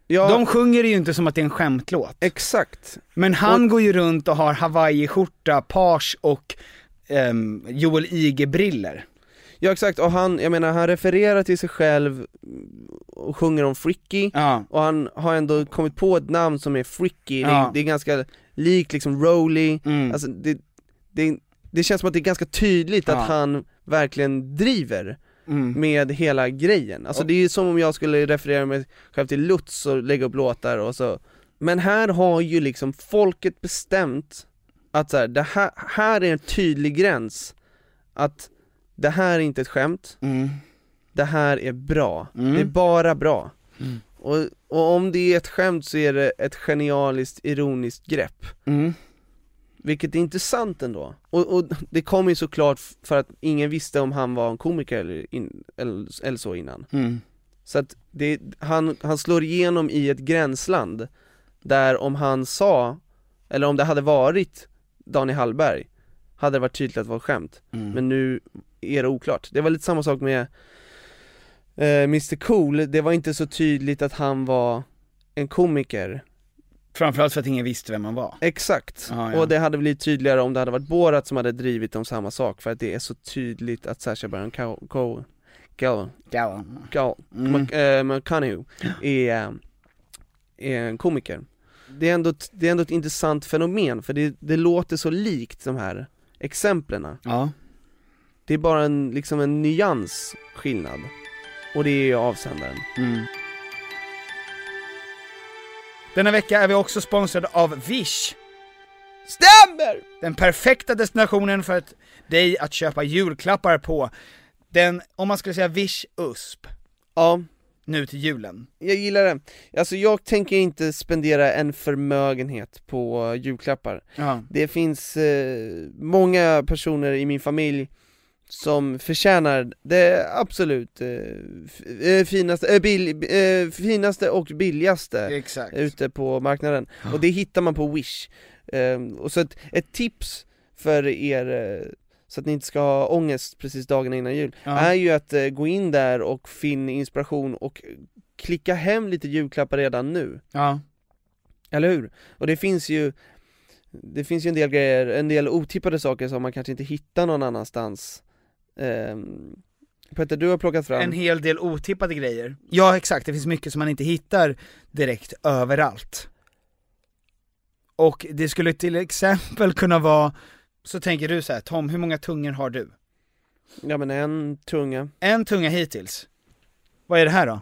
Ja, De sjunger det ju inte som att det är en skämtlåt. exakt Men han går ju runt och har hawaiiskjorta, page och ehm, Joel Ige-briller. Ja exakt, och han, jag menar han refererar till sig själv och sjunger om Fricky, Ja. och han har ändå kommit på ett namn som är Fricky, det, Ja. är, det är ganska likt liksom Rowley, Mm. alltså det, det, det känns som att det är ganska tydligt Ja. att han verkligen driver Mm. med hela grejen, alltså det är ju som om jag skulle referera mig själv till Lutz och lägga upp låtar och så Men här har ju liksom folket bestämt att så här, det här, här är en tydlig gräns Att det här är inte ett skämt, Mm. det här är bra, Mm. det är bara bra Mm. och, och om det är ett skämt så är det ett genialiskt, ironiskt grepp Mm. Vilket är intressant ändå, och, och det kom ju såklart för att ingen visste om han var en komiker eller, in, eller, eller så innan Mm. Så att det, han, han slår igenom i ett gränsland Där om han sa, eller om det hade varit Daniel Hallberg Hade det varit tydligt att det var skämt, Mm. men nu det oklart. Det var lite samma sak med eh, Mr Cool, det var inte så tydligt att han var en komiker. Framförallt för att ingen visste vem han var. Exakt, Ja, ja. och det hade blivit tydligare om det hade varit Borat som hade drivit om samma sak för att det är så tydligt att Sacha Baron Cohen, Cohen, Cohen, McConaughey är, är en komiker. Det är, ändå det är ändå ett intressant fenomen för det, det låter så likt de här exemplen. Ja. Det är bara en, liksom en nyans skillnad Och det är avsändaren Mm. Denna vecka är vi också sponsrade av Wish. Stämmer! Den perfekta destinationen för att dig att köpa julklappar på. Den, om man skulle säga Wish USP, Ja, nu till julen. jag gillar det. Alltså jag tänker inte spendera en förmögenhet på julklappar Ja. Det finns eh, många personer i min familj som förtjänar det absolut eh, eh, finaste, eh, bill, eh, finaste och billigaste Exakt. ute på marknaden, och det hittar man på Wish Ehm, och så ett, ett tips för er, eh, så att ni inte ska ha ångest precis dagarna innan jul, Ja. är ju att eh, gå in där och finna inspiration och klicka hem lite julklappar redan nu. Ja. Eller hur? Och det finns ju Det finns ju en del grejer, en del otippade saker som man kanske inte hittar någon annanstans Ehm, Petter, du har plockat fram En hel del otippade grejer. Ja exakt, det finns mycket som man inte hittar direkt överallt. Och det skulle till exempel kunna vara, så tänker du så här, Tom, hur många tungor har du? Ja men en tunga En tunga hittills. Vad är det här då?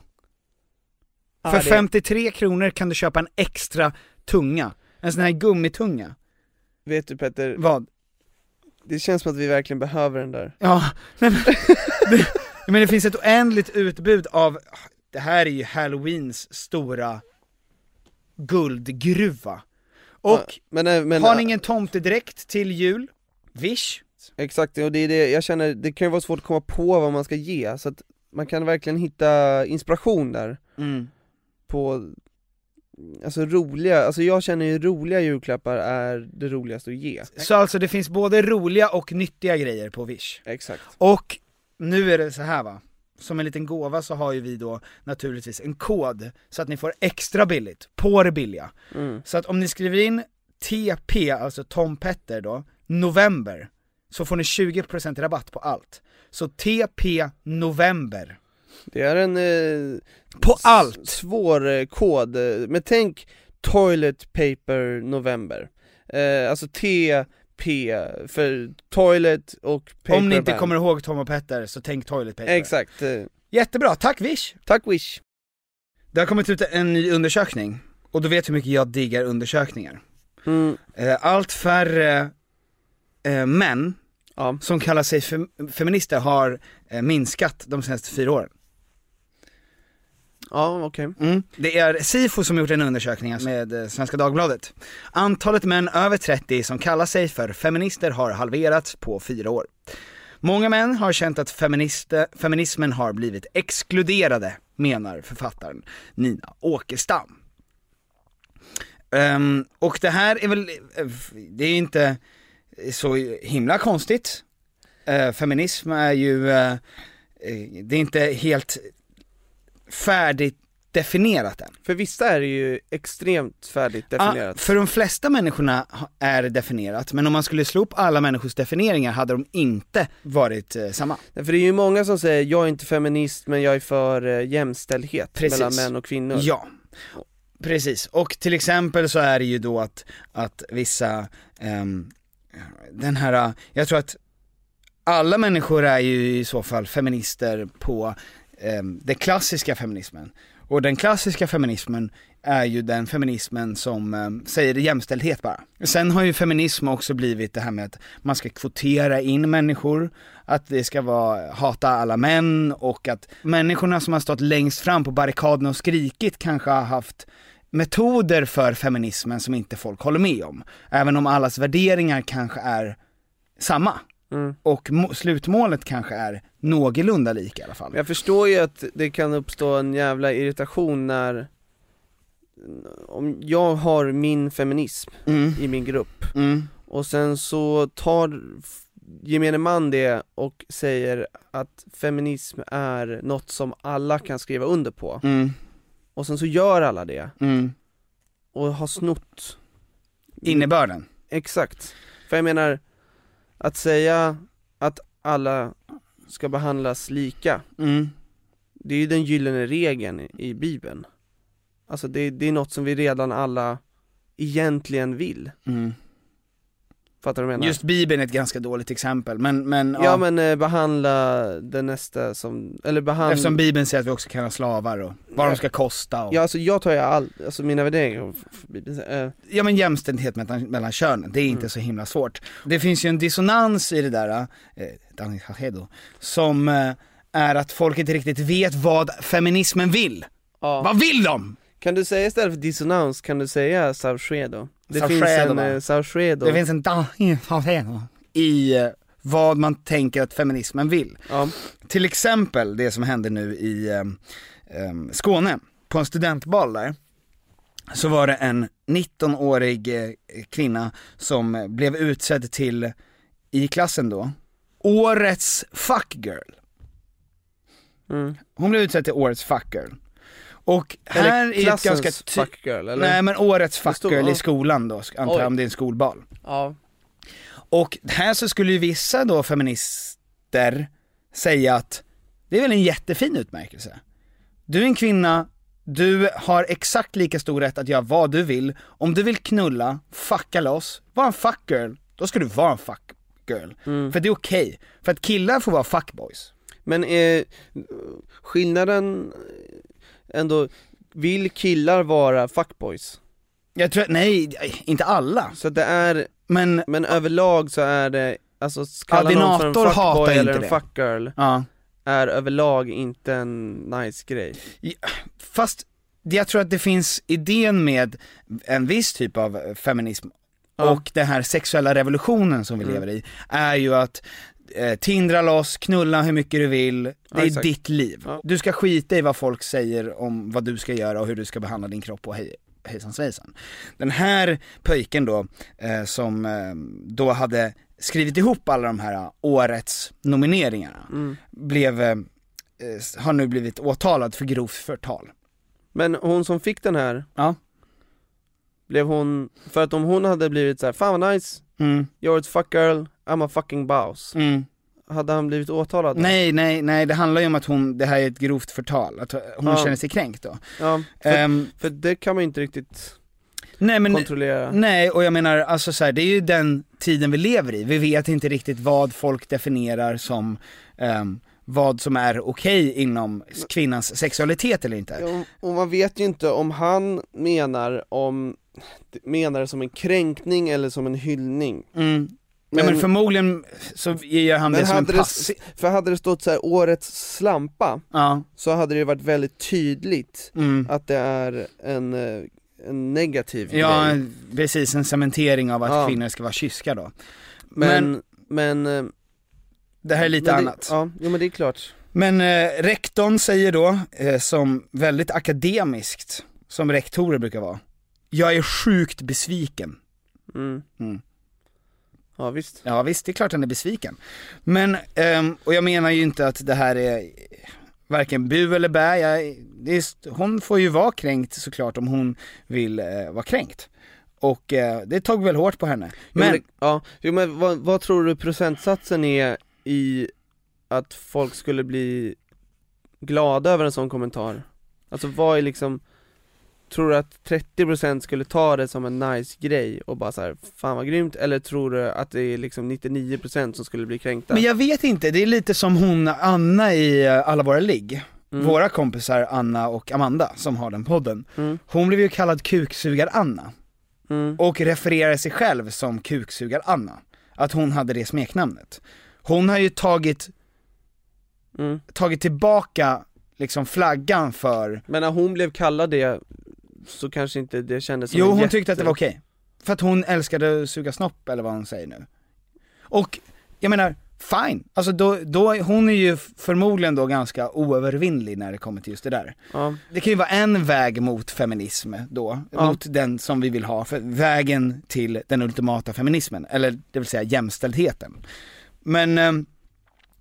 Ja, För det- 53 kronor kan du köpa en extra tunga. En sån här gummitunga. Vet du Petter? Vad? Det känns som att vi verkligen behöver den där Ja, men, det, men det finns ett oändligt utbud av, det här är ju halloweens stora guldgruva. Och, Ja, men, eh, men, har ni ingen tomtedräkt till jul? Vish? Exakt, och det är det, jag känner, det kan ju vara svårt att komma på vad man ska ge, så att man kan verkligen hitta inspiration där Mm. På, alltså roliga, alltså jag känner ju roliga julklappar är det roligaste att ge Så alltså det finns både roliga och nyttiga grejer på Wish. Exakt Och nu är det så här va, som en liten gåva så har ju vi då naturligtvis en kod så att ni får extra billigt, på det billiga. Mm. Så att om ni skriver in TP, alltså Tom Petter då, november, så får ni 20% rabatt på allt. Så TP november. Det är en eh, På allt! svår eh, kod, men tänk Toilet Paper November eh, Alltså TP för Toilet och Paper Om ni inte Band. kommer ihåg Tom och Petter så tänk Toilet Paper. Exakt eh, Jättebra, tack Wish! Tack Wish! Det har kommit ut en ny undersökning, och du vet hur mycket jag diggar undersökningar. Mm. Eh, Allt färre eh, män Ja. som kallar sig fem- feminister har minskat de senaste fyra åren. Ja, okej Mm. Det är Sifo som gjort en undersökning alltså med eh, Svenska Dagbladet. Antalet män över 30 som kallar sig för feminister har halverats på fyra år. Många män har känt att feminismen har blivit exkluderade, menar författaren Nina Åkerstam. Um, och det här är väl, eh, det är inte så himla konstigt. Uh, feminism är ju, uh, det är inte helt färdigt definierat än. För vissa är det ju extremt färdigt definierat för de flesta människorna är det definierat, men om man skulle slå upp alla människors definieringar hade de inte varit eh, samma. För det är ju många som säger, jag är inte feminist men jag är för eh, jämställdhet Precis. mellan män och kvinnor Ja, precis. Och till exempel så är det ju då att, att vissa, ehm, den här, jag tror att alla människor är ju i så fall feminister på Ehm, den klassiska feminismen. Och den klassiska feminismen är ju den feminismen som eh, säger jämställdhet bara. Sen har ju feminism också blivit det här med att man ska kvotera in människor, att det ska vara hata alla män och att människorna som har stått längst fram på barrikaden och skrikit kanske har haft metoder för feminismen som inte folk håller med om. Även om allas värderingar kanske är samma. Mm. Och slutmålet kanske är någorlunda lika i alla fall. Jag förstår ju att det kan uppstå en jävla irritation när Om jag har min feminism Mm. i min grupp Mm. och sen så tar gemene man det och säger att feminism är något som alla kan skriva under på Mm. och sen så gör alla det Mm. och har snott Innebörden. Exakt, för jag menar att säga att alla ska behandlas lika Mm. Det är ju den gyllene regeln i- bibeln Alltså det, det är något som vi redan alla egentligen vill Mm. Fattar du vad jag menar? Just bibeln är ett ganska dåligt exempel, men, men ja, men eh, behandla den nästa som, eller behandla Eftersom bibeln säger att vi också kan ha slavar och vad de ska kosta och Ja alltså jag tar ju all, alltså mina värderingar av f- bibeln, eh, Ja men jämställdhet mellan, mellan könen, det är inte så himla svårt. Det finns ju en dissonans i det där, eh, Hajedo, som eh, är att folk inte riktigt vet vad feminismen vill. ja. Vad vill de? Kan du säga istället för dissonans, kan du säga Saucedo? Det Saucedo, finns en eh, Saucedo Det finns en Hajedo i eh, vad man tänker att feminismen vill. Ja. Till exempel det som hände nu i eh, eh, Skåne, på en studentbal där, så var det en 19-årig eh, kvinna som eh, blev utsedd till, i klassen då, årets fuckgirl. Mm. Hon blev utsedd till årets fuckgirl. Och här Eller är ett ganska fuckgirl, eller? Nej men årets fuckgirl i skolan då, antar jag om det är en skolbal. Ja. Och här så skulle ju vissa då feminister säga att det är väl en jättefin utmärkelse. Du är en kvinna, du har exakt lika stor rätt att göra vad du vill. Om du vill knulla, fucka loss, var en fuckgirl, då ska du vara en fuckgirl. För det är okej. För att killar får vara fuckboys. Men är skillnaden ändå, vill killar vara fuckboys? Jag tror, nej, inte alla. Så det är, men, men överlag så är det, alltså kalla någon för en fuckboy eller en det. fuckgirl Ja. är överlag inte en nice grej. Fast jag tror att det finns idén med en viss typ av feminism och den här sexuella revolutionen som vi Mm. lever i, är ju att eh, tindra loss, knulla hur mycket du vill, det Ja, är exakt. ditt liv. Du ska skita i vad folk säger om vad du ska göra och hur du ska behandla din kropp och hej, hejsan svejsan. Den här pöjken då, eh, som eh, då hade skrivit ihop alla de här årets nomineringarna, Mm. blev, eh, eh, har nu blivit åtalad för grovt förtal. Men hon som fick den här, ja. blev hon, för att om hon hade blivit så här, fan vad nice, Mm. you're a fuck girl, I'm a fucking boss. Mm. Hade han blivit åtalad då? Nej, nej, nej, det handlar ju om att hon, det här är ett grovt förtal, att hon Ja. känner sig kränkt då. Ja, för, Ehm, för det kan man ju inte riktigt nej, men, kontrollera. Nej, och jag menar alltså så här, det är ju den tiden vi lever i, vi vet inte riktigt vad folk definierar som ehm, vad som är okej inom kvinnans sexualitet eller inte. Ja, och man vet ju inte om han menar om, menar det som en kränkning eller som en hyllning. Mm. Men, ja, men förmodligen så gör han det Men som en pass. det, för hade det stått så här årets slampa, Ja. så hade det varit väldigt tydligt Mm. att det är en, eh, en negativ Ja, grej. precis, en cementering av att Ja. kvinnor ska vara kyska då. Men, men, eh, det här är lite men det- annat. Ja, jo men det är klart. Men eh, rektorn säger då, eh, som väldigt akademiskt, som rektorer brukar vara, jag är sjukt besviken. Mm. Mm. Ja visst. Ja visst, det är klart han är besviken. Men, ehm, och jag menar ju inte att det här är varken bu eller bä, jag, är, hon får ju vara kränkt såklart om hon vill eh, vara kränkt. Och eh, det tog väl hårt på henne. Men, Men, det, ja, jo, men vad, vad tror du procentsatsen är i att folk skulle bli glada över en sån kommentar? Alltså vad är liksom, tror du att 30% skulle ta det som en nice grej och bara så här, fan vad grymt, eller tror du att det är liksom 99% som skulle bli kränkta? men jag vet inte, det är lite som hon Anna i eh, Alla våra ligg. Mm. Våra kompisar Anna och Amanda som har den podden. Mm. Hon blev ju kallad kuksugar-Anna. Och refererar sig själv som kuksugar-Anna. Att hon hade det smeknamnet. Hon har ju tagit, Mm. tagit tillbaka liksom flaggan för, Men när hon blev kallad det, så kanske inte det kändes som jo hon jätte... tyckte att det var okej. För att hon älskade att suga snopp eller vad hon säger nu. Och jag menar, fine. Alltså då, då, hon är ju förmodligen då ganska oövervinnlig när det kommer till just det där. Ja. Det kan ju vara en väg mot feminism då, Ja. mot den som vi vill ha, för vägen till den ultimata feminismen, eller det vill säga jämställdheten. Men eh,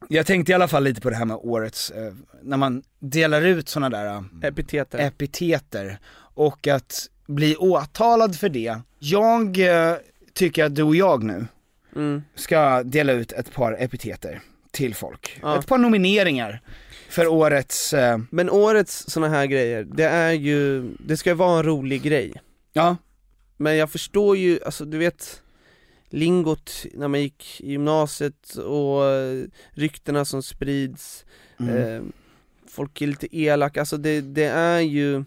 jag tänkte i alla fall lite på det här med årets, eh, när man delar ut sådana där eh, Epiteter. epiteter och att bli åtalad för det. Jag eh, tycker att du och jag nu Mm. ska dela ut ett par epiteter till folk. Ja. Ett par nomineringar för årets... Eh, Men årets såna här grejer, det är ju, det ska vara en rolig grej Ja Men jag förstår ju, alltså du vet Lingot när man gick i gymnasiet och eh, ryktena som sprids Mm. eh, Folk är lite elaka, alltså det, det är ju mm,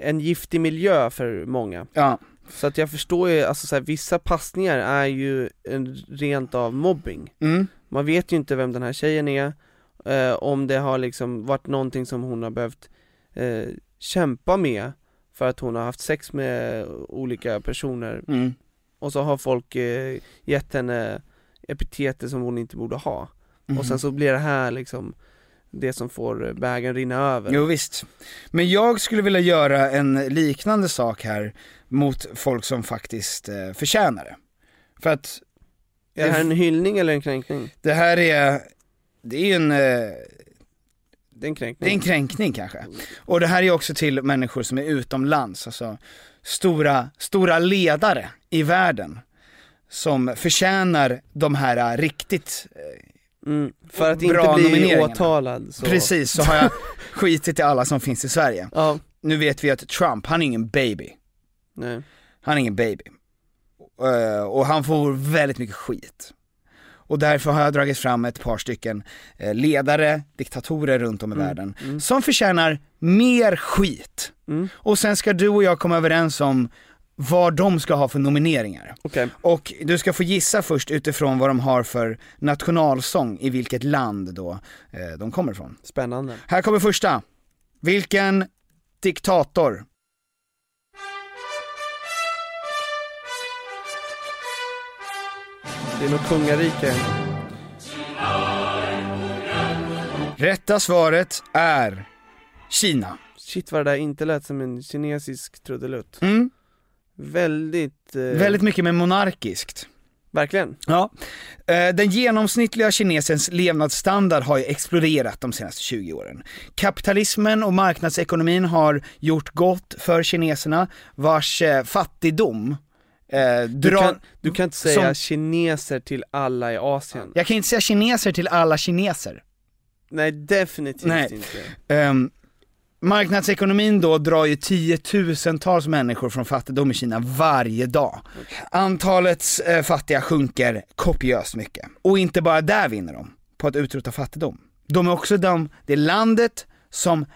en giftig miljö för många Ja. Så att jag förstår ju, alltså så här, vissa passningar är ju en rent av mobbing Mm. Man vet ju inte vem den här tjejen är, eh, om det har liksom varit någonting som hon har behövt eh, kämpa med för att hon har haft sex med olika personer Mm. Och så har folk eh, gett henne epiteter som hon inte borde ha Mhm. och sen så blir det här liksom det som får bägaren rinna över. Jo visst. Men jag skulle vilja göra en liknande sak här mot folk som faktiskt eh, förtjänar det. För att Är det här en hyllning eller en kränkning? det här är, det är en, eh, Det är en kränkning. det är en kränkning kanske. Och det här är också till människor som är utomlands, alltså stora, stora ledare i världen. Som förtjänar de här eh, riktigt eh, Mm, för att inte bra bli nomineringarna. åtalad så. Precis, så har jag skitit i alla som finns i Sverige. Ja. Nu vet vi att Trump, han är ingen baby. Nej. Han är ingen baby. Och han får väldigt mycket skit. Och därför har jag dragit fram ett par stycken eh, ledare, diktatorer runt om i Mm, världen, mm. som förtjänar mer skit. Mm. Och sen ska du och jag komma överens om vad de ska ha för nomineringar. Okej. Och du ska få gissa först utifrån vad de har för nationalsång, i vilket land då eh, de kommer ifrån. Spännande. Här kommer första. Vilken diktator Det är nog kungarike. Rätta svaret är Kina. Shit vad det där inte lät som en kinesisk trudelutt. Mm. Väldigt... Eh, Väldigt mycket med monarkiskt. Verkligen. Ja. Eh, Den genomsnittliga kinesens levnadsstandard har ju exploderat de senaste 20 åren. Kapitalismen och marknadsekonomin har gjort gott för kineserna vars eh, fattigdom eh, Du kan, du kan inte säga som- kineser till alla i Asien. Jag kan inte säga kineser till alla kineser. Nej, definitivt Nej. inte. Ehm, marknadsekonomin då drar ju tiotusentals människor från fattigdom i Kina varje dag. Antalet eh, fattiga sjunker kopiöst mycket. Och inte bara där vinner de, på att utrota fattigdom. De är också de, det landet som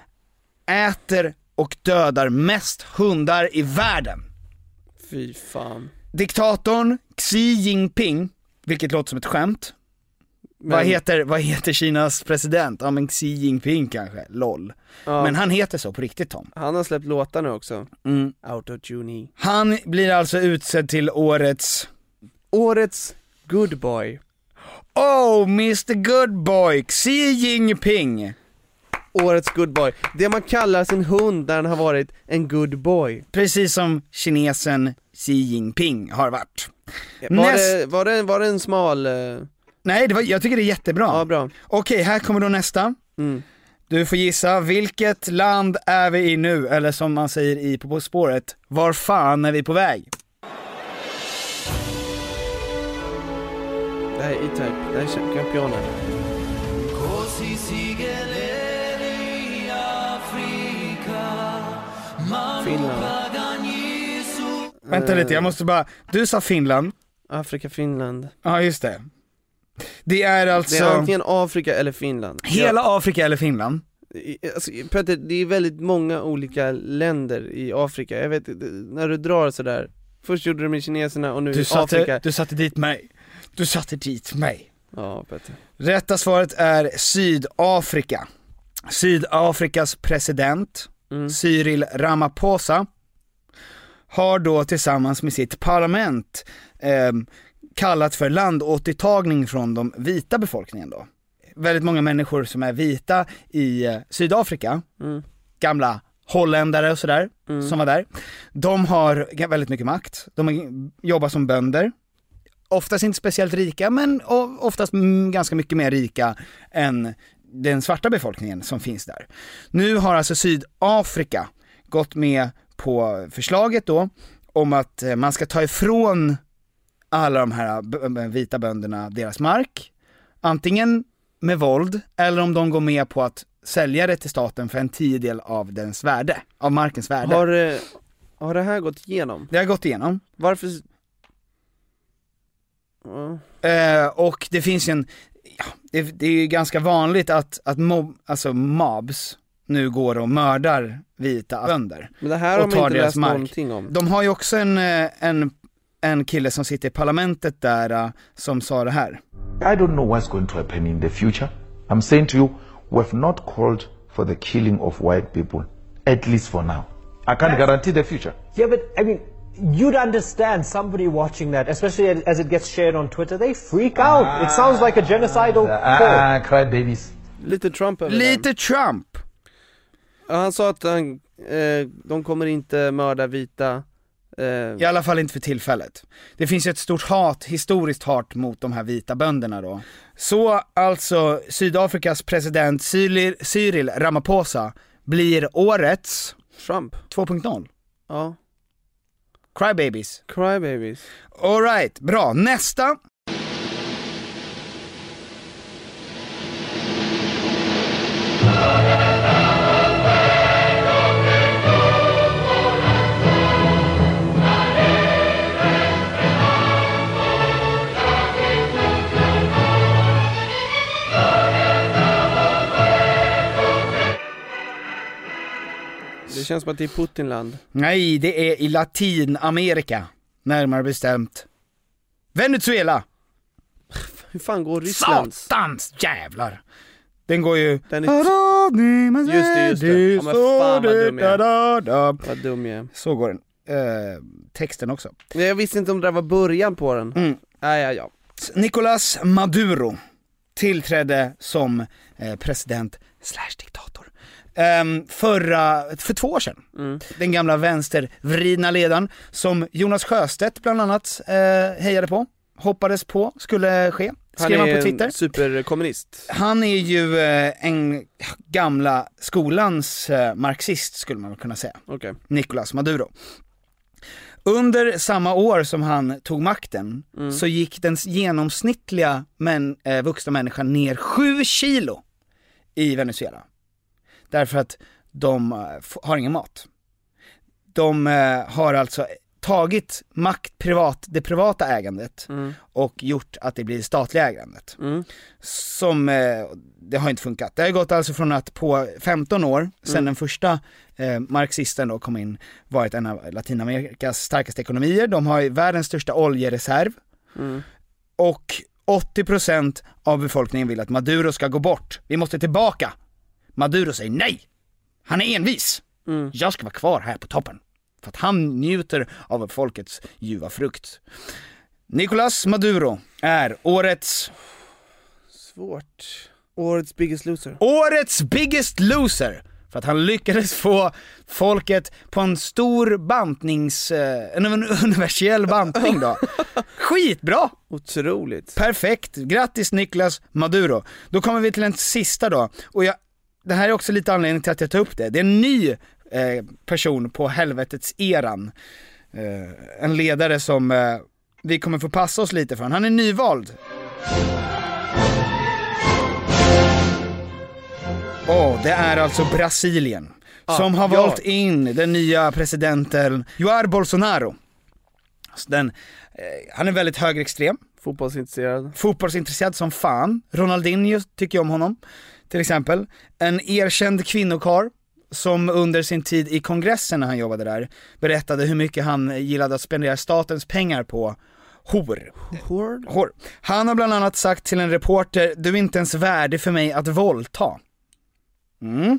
äter och dödar mest hundar i världen. Fy fan. Diktatorn Xi Jinping, vilket låter som ett skämt. Men- Vad, heter, vad heter Kinas president? Ja men Xi Jinping kanske, LOL. Ja. Men han heter så på riktigt Tom. Han har släppt låtar nu också. Mm. Autotune Han blir alltså utsedd till årets... Årets good boy. Oh, Mr Good Boy, Xi Jinping! Årets good boy. Det man kallar sin hund när han har varit en good boy. Precis som kinesen Xi Jinping har varit. Var, Näst- det, var, det, var det en smal... eh, Nej, det var, jag tycker det är jättebra. Ja, bra. Okej, här kommer då nästa. Mm. Du får gissa, vilket land är vi i nu? Eller som man säger i På På spåret, var fan är vi på väg? Det här är E-Type, det här är Championen. Finland. Vänta lite, jag måste bara, du sa Finland. Afrika, Finland. Ja, just det. Det är alltså Det är antingen Afrika eller Finland. hela Afrika eller Finland. Alltså, Petter, det är väldigt många olika länder i Afrika, jag vet när du drar sådär Först gjorde du med kineserna och nu Du Afrika satte, du satte dit mig. Du satte dit mig. Ja Petter Rätta svaret är Sydafrika. Sydafrikas president, Mm. Cyril Ramaphosa, har då tillsammans med sitt parlament eh, kallat för landåtertagning från de vita befolkningen då. Väldigt många människor som är vita i eh, Sydafrika, Mm. gamla holländare och sådär, Mm. som var där. De har väldigt mycket makt, de jobbar som bönder, oftast inte speciellt rika, men oftast ganska mycket mer rika än den svarta befolkningen som finns där. Nu har alltså Sydafrika gått med på förslaget då om att eh, man ska ta ifrån alla de här b- vita bönderna deras mark, antingen med våld eller om de går med på att sälja det till staten för en tiondel av dens värde, av markens värde. Har, eh, har det här gått igenom? Det har gått igenom. Varför Ja. Eh, och det finns ju en, ja, det, det är ju ganska vanligt att, att mob, alltså mobs nu går och mördar vita bönder. Men det här och har man tar inte läst mark. någonting om De har ju också en, eh, en, en kille som sitter i parlamentet där eh, som sa det här. I don't know what's going to happen in the future. I'm saying to you, we've not called for the killing of white people, at least for now. I can't guarantee the future. Yeah, but I mean, you'd understand somebody watching that, especially as- it gets shared on Twitter, they freak out. it sounds like a genocidal call. Ah, cry babies. Lite Trump över Lite Trump! Ja, han sa att han, eh, de kommer inte mörda vita eh, I alla fall inte för tillfället. Det finns ju ett stort hat, historiskt hat mot de här vita bönderna då. Så alltså Sydafrikas president Cyril, Cyril Ramaphosa blir årets Trump 2.0. Ja. Crybabies. Crybabies. Alright, bra. Nästa. Det känns som att det är Putinland. Nej, det är i Latinamerika. Närmare bestämt Venezuela. Hur fan går Rysslands? Satans jävlar. Den går ju... Den är... Just det, just det. Ja, men fan vad dum jag är. Vad dum jag är. Så går den. Eh, texten också. Jag visste inte om det där var början på den. Mm. Ja, ja, ja. Nicolas Maduro tillträdde som eh, president slash diktator. Ehm, förra, för två år sedan. Mm. Den gamla vänstervridna ledaren som Jonas Sjöstedt bland annat eh, hejade på, hoppades på skulle ske. Han Skrev han är på Twitter. superkommunist. Han är ju eh, en gamla skolans eh, marxist skulle man kunna säga. Okej. Nicolas Maduro. Under samma år som han tog makten Mm. så gick den genomsnittliga män, eh, vuxna människan ner 7 kilo i Venezuela. Därför att de eh, har ingen mat. De eh, har alltså tagit makt, privat, det privata ägandet Mm. och gjort att det blir statliga ägandet. Mm. Som, eh, det har inte funkat. Det har gått alltså från att på 15 år, sen Mm. den första eh, marxisten då kom in, varit en av Latinamerikas starkaste ekonomier. De har världens största oljereserv Mm. och 80% av befolkningen vill att Maduro ska gå bort. Vi måste tillbaka. Maduro säger nej. Han är envis. Mm. Jag ska vara kvar här på toppen. För att han njuter av folkets ljuva frukt. Nicolas Maduro är årets Svårt. Årets biggest loser. Årets biggest loser! För att han lyckades få folket på en stor bantnings, eh, en un- universell bantning då. Skitbra! Otroligt. Perfekt, grattis Niklas Maduro. Då kommer vi till en sista då, och jag, det här är också lite anledning till att jag tar upp det. Det är en ny eh, person på helvetets eran. Eh, en ledare som eh, vi kommer få passa oss lite för. Han är nyvald. Åh, det är alltså Brasilien. Ah, som har ja. valt in den nya presidenten Jair Bolsonaro. Så Den, eh, han är väldigt högerextrem. Fotbollsintresserad. Fotbollsintresserad som fan. Ronaldinho tycker jag om honom, till exempel. En erkänd kvinnokar som under sin tid i kongressen när han jobbade där berättade hur mycket han gillade att spendera statens pengar på hor. Hord? Hor. Han har bland annat sagt till en reporter, du är inte ens värdig för mig att våldta. Mm.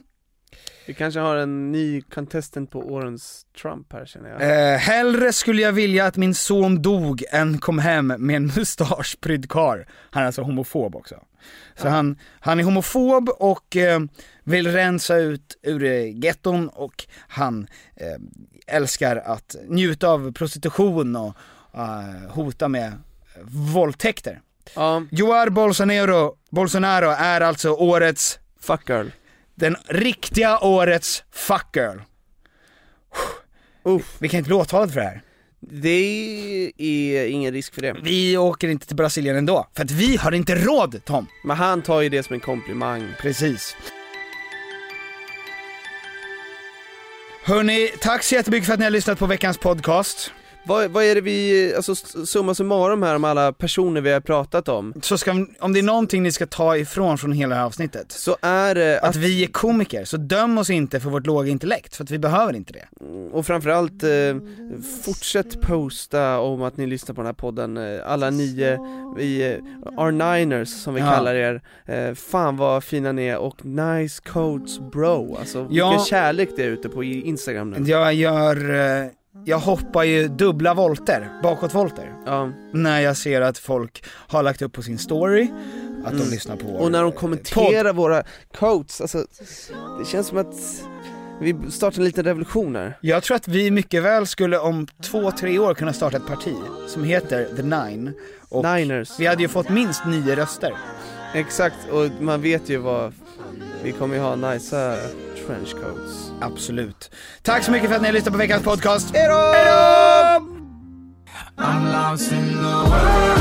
Vi kanske har en ny contestant på årens Trump här känner jag. Eh, hellre skulle jag vilja att min son dog än kom hem med en mustaschprydd karl. Han är alltså homofob också. Så han, han är homofob och eh, vill rensa ut ur eh, getton och han eh, älskar att njuta av prostitution och eh, hota med våldtäkter. Ja. Joar Bolsonaro, Bolsonaro är alltså årets Fuck girl. Den riktiga årets fuck girl. Vi kan inte bli åtalade för det här. Det är ingen risk för det. Vi åker inte till Brasilien ändå, för att vi har inte råd Tom. Men han tar ju det som en komplimang. Precis. Hörni, tack så jättemycket för att ni har lyssnat på veckans podcast. Vad, vad är det vi, alltså summa summarum här om alla personer vi har pratat om? Så ska, om det är någonting ni ska ta ifrån från hela det här avsnittet, så är det att, vi är komiker, så döm oss inte för vårt låga intellekt, för att vi behöver inte det. Och framförallt, eh, fortsätt posta om att ni lyssnar på den här podden, eh, alla nio, vi, eh, R9ers som vi Ja. kallar er, eh, fan vad fina ni är och nice codes bro, alltså Ja. vilken kärlek det är ute på Instagram nu. Jag gör, eh, jag hoppar ju dubbla volter, bakåtvolter. Ja. När jag ser att folk har lagt upp på sin story, att de Mm. lyssnar på vår Och när de eh, kommenterar våra quotes, alltså det känns som att vi startar en liten revolution här. Jag tror att vi mycket väl skulle om två, tre år kunna starta ett parti som heter The Nine. Och Niners. vi hade ju fått minst nio röster. Exakt, och man vet ju vad, vi kommer ju ha nice trenchcoats. Absolut. Tack så mycket för att ni har lyssnat på veckans podcast. Hejdå! I'm